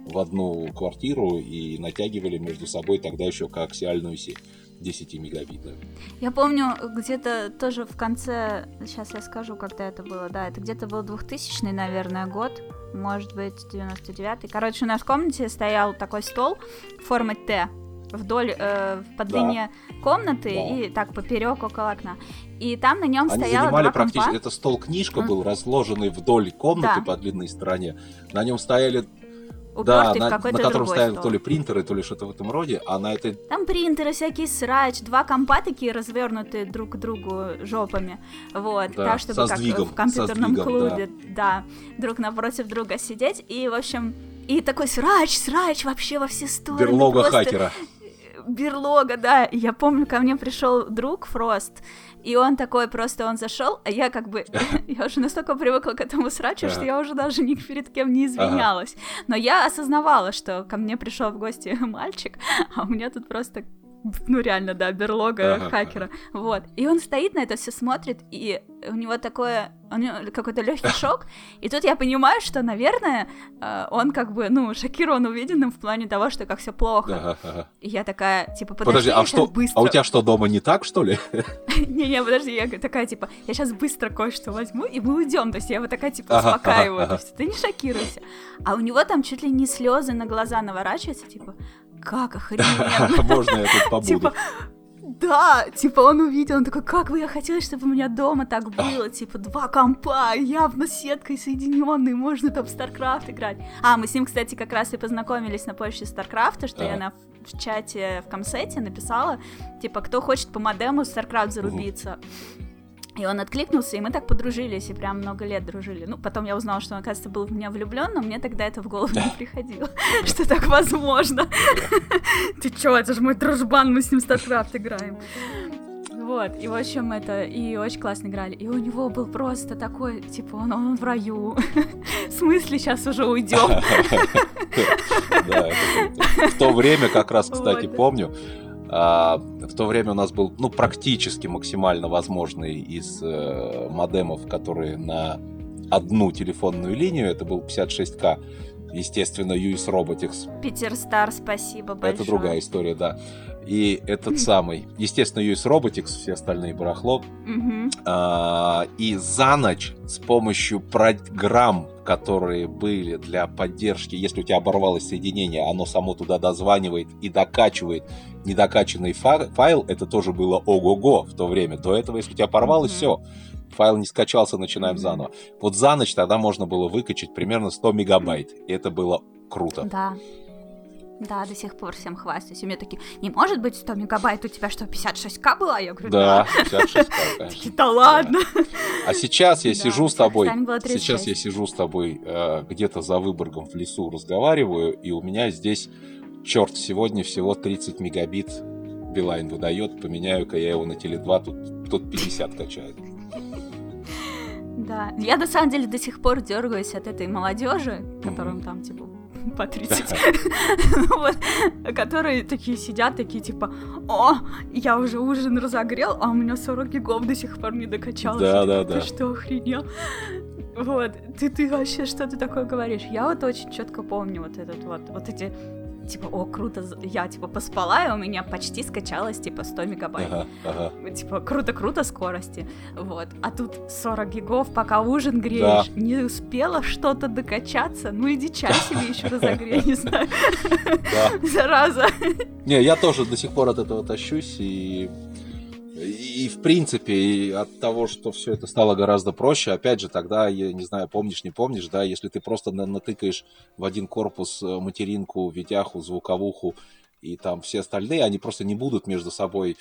в одну квартиру и натягивали между собой тогда еще коаксиальную сеть 10 мегабит. да. Я помню, где-то тоже в конце, сейчас я скажу, когда это было, да, это где-то был 2000 наверное, год, может быть, 99-й. Короче, у нас в комнате стоял такой стол формы Т вдоль, э, по Да. длине комнаты Да. и так поперек около окна. И там на нем Они стояло занимали два практически... компа. Это стол-книжка М. был, разложенный вдоль комнаты Да. по длинной стороне. На нем стояли... Да, на, на котором стояли стол. то ли принтеры, то ли что-то в этом роде, а на этой... Там принтеры всякие срач, два компа такие развернутые друг к другу жопами, вот, Да, так, чтобы со как сдвигом, в компьютерном сдвигом, клубе, да. друг напротив друга сидеть, и, в общем, и такой срач, срач вообще во все стороны. Берлога просто хакера. Берлога, да. Я помню, ко мне пришел друг Фрост, и он такой просто, он зашел, а я как бы, я уже настолько привыкла к этому срачу, что я уже даже ни перед кем не извинялась. Но я осознавала, что ко мне пришел в гости мальчик, а у меня тут просто ну реально, да, берлога Ага, хакера. Вот. И он стоит на это все смотрит, и у него такое, у него какой-то легкий шок. И тут я понимаю, что, наверное, э, он как бы, ну, шокирован увиденным в плане того, что как все плохо. Ага. И я такая, типа, подожди, Подожди, а что? быстро... А у тебя что, дома не так, что ли? Не-не, подожди, я такая, типа, я сейчас быстро кое-что возьму, и мы уйдем. То есть я его такая, типа, успокаиваю. То есть ты не шокируйся. А у него там чуть ли не слезы на глаза наворачиваются, типа, как охрененно. Можно я тут побуду? Типа, да, типа он увидел, он такой, как бы я хотела, чтобы у меня дома так было, типа два компа, явно сеткой соединенные, можно там в StarCraft играть. А, мы с ним, кстати, как раз и познакомились на почте StarCraft, что я Ага. на в чате в комсете написала, типа, кто хочет по модему StarCraft зарубиться. И он откликнулся, и мы так подружились, и прям много лет дружили. Ну, потом я узнала, что он, оказывается, был в меня влюблен, но мне тогда это в голову не приходило, что так возможно. Ты чё, это же мой дружбан, мы с ним StarCraft играем. Вот, и в общем это, и очень классно играли. И у него был просто такой, типа, он, он в раю. В смысле, сейчас уже уйдем? В то время как раз, кстати, помню, а, в то время у нас был, ну, практически максимально возможный из э, модемов, которые на одну телефонную линию, это был 56К, естественно, US Robotics, Питер Стар, спасибо большое. это другая история, да. И этот самый, естественно, US Robotics, все остальные барахло, а, и за ночь с помощью программ, которые были для поддержки, если у тебя оборвалось соединение, оно само туда дозванивает и докачивает недокачанный фа- файл, это тоже было ого-го в то время. До этого, если у тебя порвалось, все, файл не скачался, начинаем заново. Вот за ночь тогда можно было выкачать примерно 100 мегабайт, и это было круто. Да. Да, до сих пор всем хвастаюсь. И мне такие, не может быть 100 мегабайт, у тебя что, 56к была? Я говорю, Да, да. 56 конечно. Такие, да ладно. А сейчас я сижу с тобой, сейчас 36. я сижу с тобой э, где-то за Выборгом в лесу разговариваю, и у меня здесь, черт, сегодня всего 30 мегабит Билайн выдает, поменяю-ка я его на Теле2, тут, тут 50 качает. Да. Я на самом деле до сих пор дергаюсь от этой молодежи, которым там, типа, по 30. Ну вот, Которые такие сидят, такие типа, о, я уже ужин разогрел, а у меня 40 гигов до сих пор не докачалось. Да, да, да. Ты что, охренел? Вот, ты, ты вообще что ты такое говоришь? Я вот очень четко помню вот этот вот, вот эти, типа, о, круто, я, типа, поспала, и у меня почти скачалось, типа, 100 мегабайт. Ага, ага. Типа, круто-круто скорости. Вот. А тут 40 гигов, пока ужин греешь. Не успела что-то докачаться. Ну иди чай себе еще разогрей, не знаю. Да. Зараза. Не, я тоже до сих пор от этого тащусь, и, и в принципе, и от того, что все это стало гораздо проще, опять же, тогда, я не знаю, помнишь, не помнишь, да, если ты просто на- натыкаешь в один корпус э, материнку, видяху, звуковуху, и там все остальные, они просто не будут между собой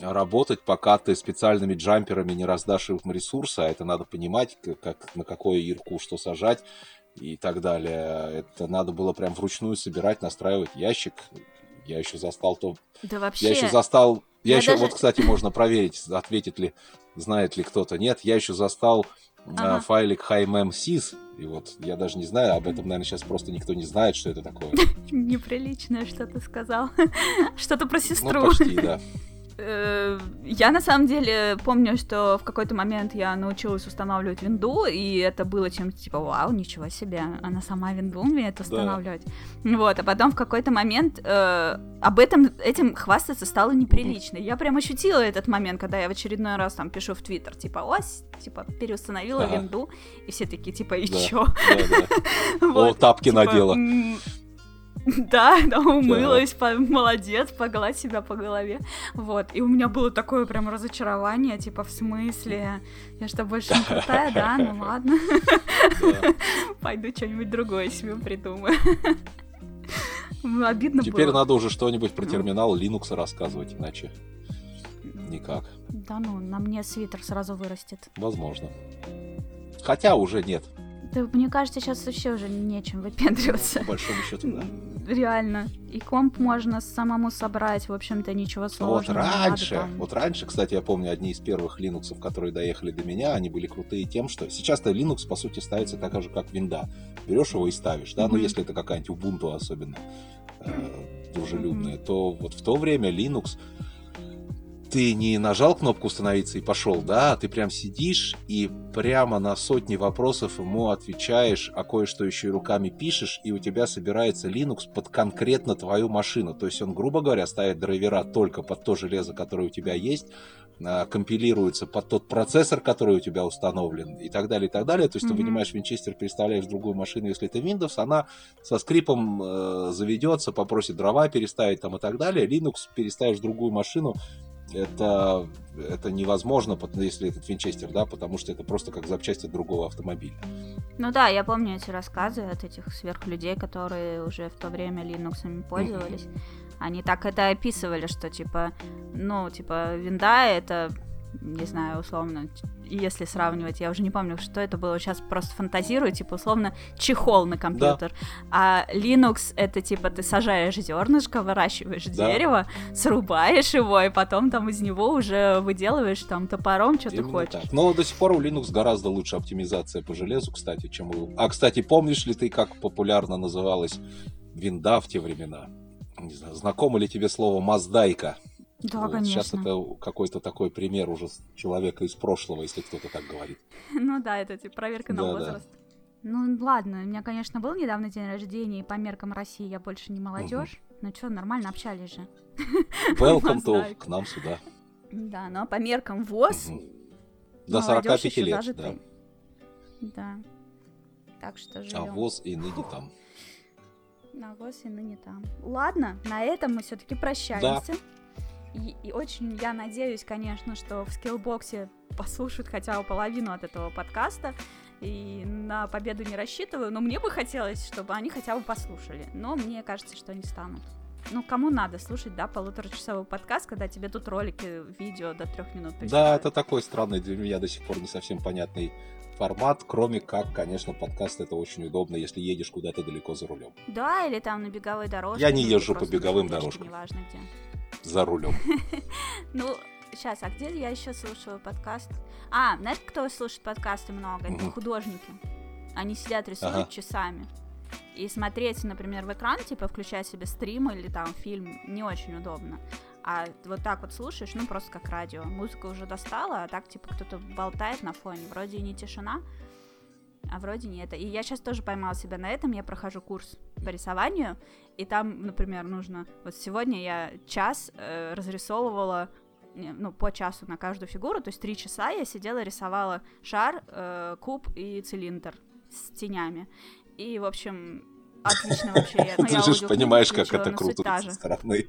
работать, пока ты специальными джамперами не раздашь им ресурсы, а это надо понимать, как, на какое ирку что сажать и так далее. Это надо было прям вручную собирать, настраивать ящик. Я еще застал то... Да вообще. Я еще застал... Я, Я еще, даже- вот, кстати, можно проверить, ответит ли, знает ли кто-то. Нет, я еще застал э, Ага. файлик HiMemSys, и вот я даже не знаю, об этом, наверное, сейчас просто никто не знает, что это такое. Неприличное, что ты сказал. Что-то про Ну, сестру. почти, да. Э, Я на самом деле помню, что в какой-то момент я научилась устанавливать винду, и это было чем-то типа, вау, ничего себе, она сама винду умеет устанавливать. Вот, а потом в какой-то момент э, об этом, этим хвастаться стало неприлично. Я прям ощутила этот момент, когда я в очередной раз там пишу в Твиттер, типа, ось, типа, переустановила Ага. винду, и все такие, типа, и Да. чё? Да, да. О, Вот, тапки типа, надела. Да, да, умылась, по- молодец, погладь себя по голове. Вот, и у меня было такое прям разочарование, типа, в смысле, я что, больше не крутая, да? Ну ладно, Да. пойду что-нибудь другое себе придумаю. Ну, Обидно Теперь было. надо уже что-нибудь про Ну. терминал Linux рассказывать, иначе никак. Да ну, на мне свитер сразу вырастет. Возможно. Хотя уже нет, Да, мне кажется, сейчас вообще уже нечем выпендриваться. по большому счету, да. Реально. И комп можно самому собрать, в общем-то, ничего Вот сложного. надо раньше, там. вот раньше, кстати, я помню, одни из первых Linux, которые доехали до меня, они были крутые тем, что сейчас-то Linux, по сути, ставится так же, как винда. Берешь его и ставишь, да, ну Мгм. если это какая-нибудь Ubuntu особенно э, дружелюбная, то вот в то время Linux ты не нажал кнопку установиться и пошел, да, а ты прям сидишь и прямо на сотни вопросов ему отвечаешь, а кое-что еще и руками пишешь, и у тебя собирается Linux под конкретно твою машину. То есть он, грубо говоря, ставит драйвера только под то железо, которое у тебя есть, а, компилируется под тот процессор, который у тебя установлен, и так далее, и так далее. То есть ты Мгм. вынимаешь винчестер, переставляешь в другую машину, если это Windows, она со скрипом э, заведется, попросит дрова переставить там и так далее. Linux переставишь в другую машину, это, это невозможно, если этот винчестер, да, потому что это просто как запчасть от другого автомобиля. Ну да, я помню эти рассказы от этих сверхлюдей, которые уже в то время Linux пользовались. Они так это описывали, что типа, ну, типа, винда это, не знаю, условно, если сравнивать, я уже не помню, что это было, сейчас просто фантазирую, типа, условно, чехол на компьютер. А Linux это типа ты сажаешь зернышко, выращиваешь Да. дерево, срубаешь его, и потом там из него уже выделываешь там топором, что ты Именно хочешь. так. Но до сих пор у Linux гораздо лучше оптимизация по железу, кстати, чем у... А, кстати, помнишь ли ты, как популярно называлась винда в те времена? Не знаю, знакомо ли тебе слово «маздайка»? Да, Вот, конечно. Сейчас это какой-то такой пример уже человека из прошлого, если кто-то так говорит. Ну да, это типа проверка на возраст. Ну ладно, у меня, конечно, был недавно день рождения, и по меркам России я больше не молодежь. Ну что, нормально общались же. Welcome to к нам сюда. Да, но по меркам ВОЗ Мгм. До молодежь 45 ещё лет, зажитая. Да. Так что да. живем. А ВОЗ и ныне там. На ВОЗ и ныне там. Ладно, на этом мы все-таки прощаемся. И, и очень я надеюсь, конечно, что в скиллбоксе послушают хотя бы половину от этого подкаста. и на победу не рассчитываю, но мне бы хотелось, чтобы они хотя бы послушали. Но мне кажется, что они станут. Ну, кому надо слушать, да, полуторачасовой подкаст, когда тебе тут ролики, видео до трех минут Да, это такой странный для меня до сих пор не совсем понятный формат, кроме как, конечно, подкаст это очень удобно, если едешь куда-то далеко за рулем. Да, или там на беговой дорожке. Я не езжу по беговым дорожкам. Неважно где. За рулем. Ну, сейчас, а где я еще слушаю подкаст? А, знаешь, кто слушает подкасты много? Это художники. Они сидят, рисуют часами. И смотреть, например, в экран, типа, включая себе стрим или там фильм, не очень удобно. А вот так вот слушаешь, ну, просто как радио. Музыка уже достала, а так, типа, кто-то болтает на фоне. Вроде и не тишина, а вроде не это. И я сейчас тоже поймала себя на этом. Я прохожу курс по рисованию, и там, например, нужно... Вот сегодня я час э, разрисовывала ну, по часу на каждую фигуру, то есть три часа я сидела, рисовала шар, э, куб и цилиндр с тенями. И, в общем, отлично вообще. Ну, Ты же понимаешь, как это круто со стороны.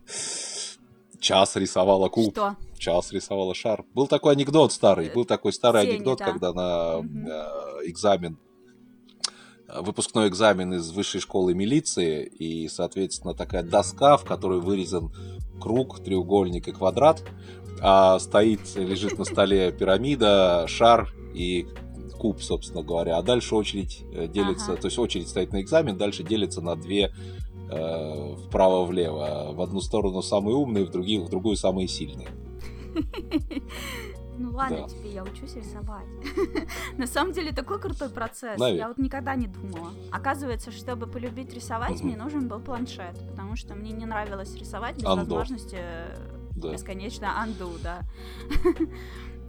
Час рисовала куб. Что? Час рисовала шар. Был такой анекдот старый, был такой старый Тени, анекдот, да. когда на угу. экзамен выпускной экзамен из высшей школы милиции, и, соответственно, такая доска, в которой вырезан круг, треугольник и квадрат, а стоит, лежит на столе пирамида, шар и куб, собственно говоря, а дальше очередь э, делится, ага. то есть очередь стоит на экзамен, дальше делится на две э, вправо-влево. В одну сторону самые умные, в, другие, в другую самые сильные. Ну ладно, да. тебе я учусь рисовать. На самом деле такой крутой процесс. Наверное. Я вот никогда не думала. Оказывается, чтобы полюбить рисовать, мне нужен был планшет, потому что мне не нравилось рисовать без возможности да. бесконечно анду, да.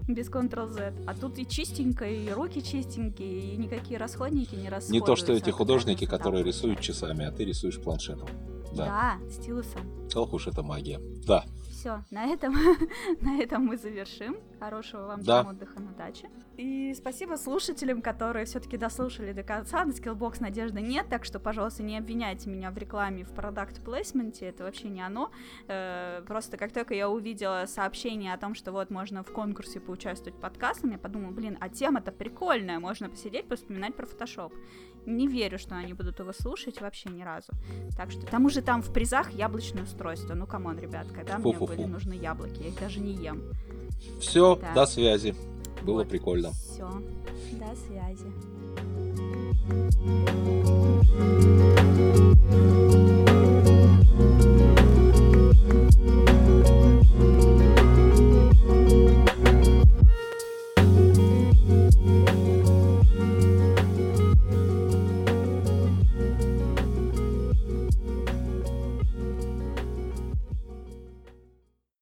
без Ctrl-Z. А тут и чистенько, и руки чистенькие, и никакие расходники не расходуются. Не то, что эти художники, которые рисуют часами, а ты рисуешь планшетом. Да, да стилусом. Ох уж это магия. Да. Все, на этом, на этом мы завершим. Хорошего вам да. отдыха на даче. И спасибо слушателям, которые все-таки дослушали до конца. На Skillbox надежды нет, так что, пожалуйста, не обвиняйте меня в рекламе, в продукт плейсменте, это вообще не оно. Э, просто как только я увидела сообщение о том, что вот можно в конкурсе поучаствовать подкастом, я подумала, блин, а тема-то прикольная, можно посидеть, поспоминать про фотошоп. Не верю, что они будут его слушать вообще ни разу. Так что, к тому же там в призах яблочное устройство. Ну, come on, ребят, когда Фу -фу -фу. мне были нужны яблоки, я их даже не ем. Все, да. до связи. Было вот, прикольно. Все, до связи.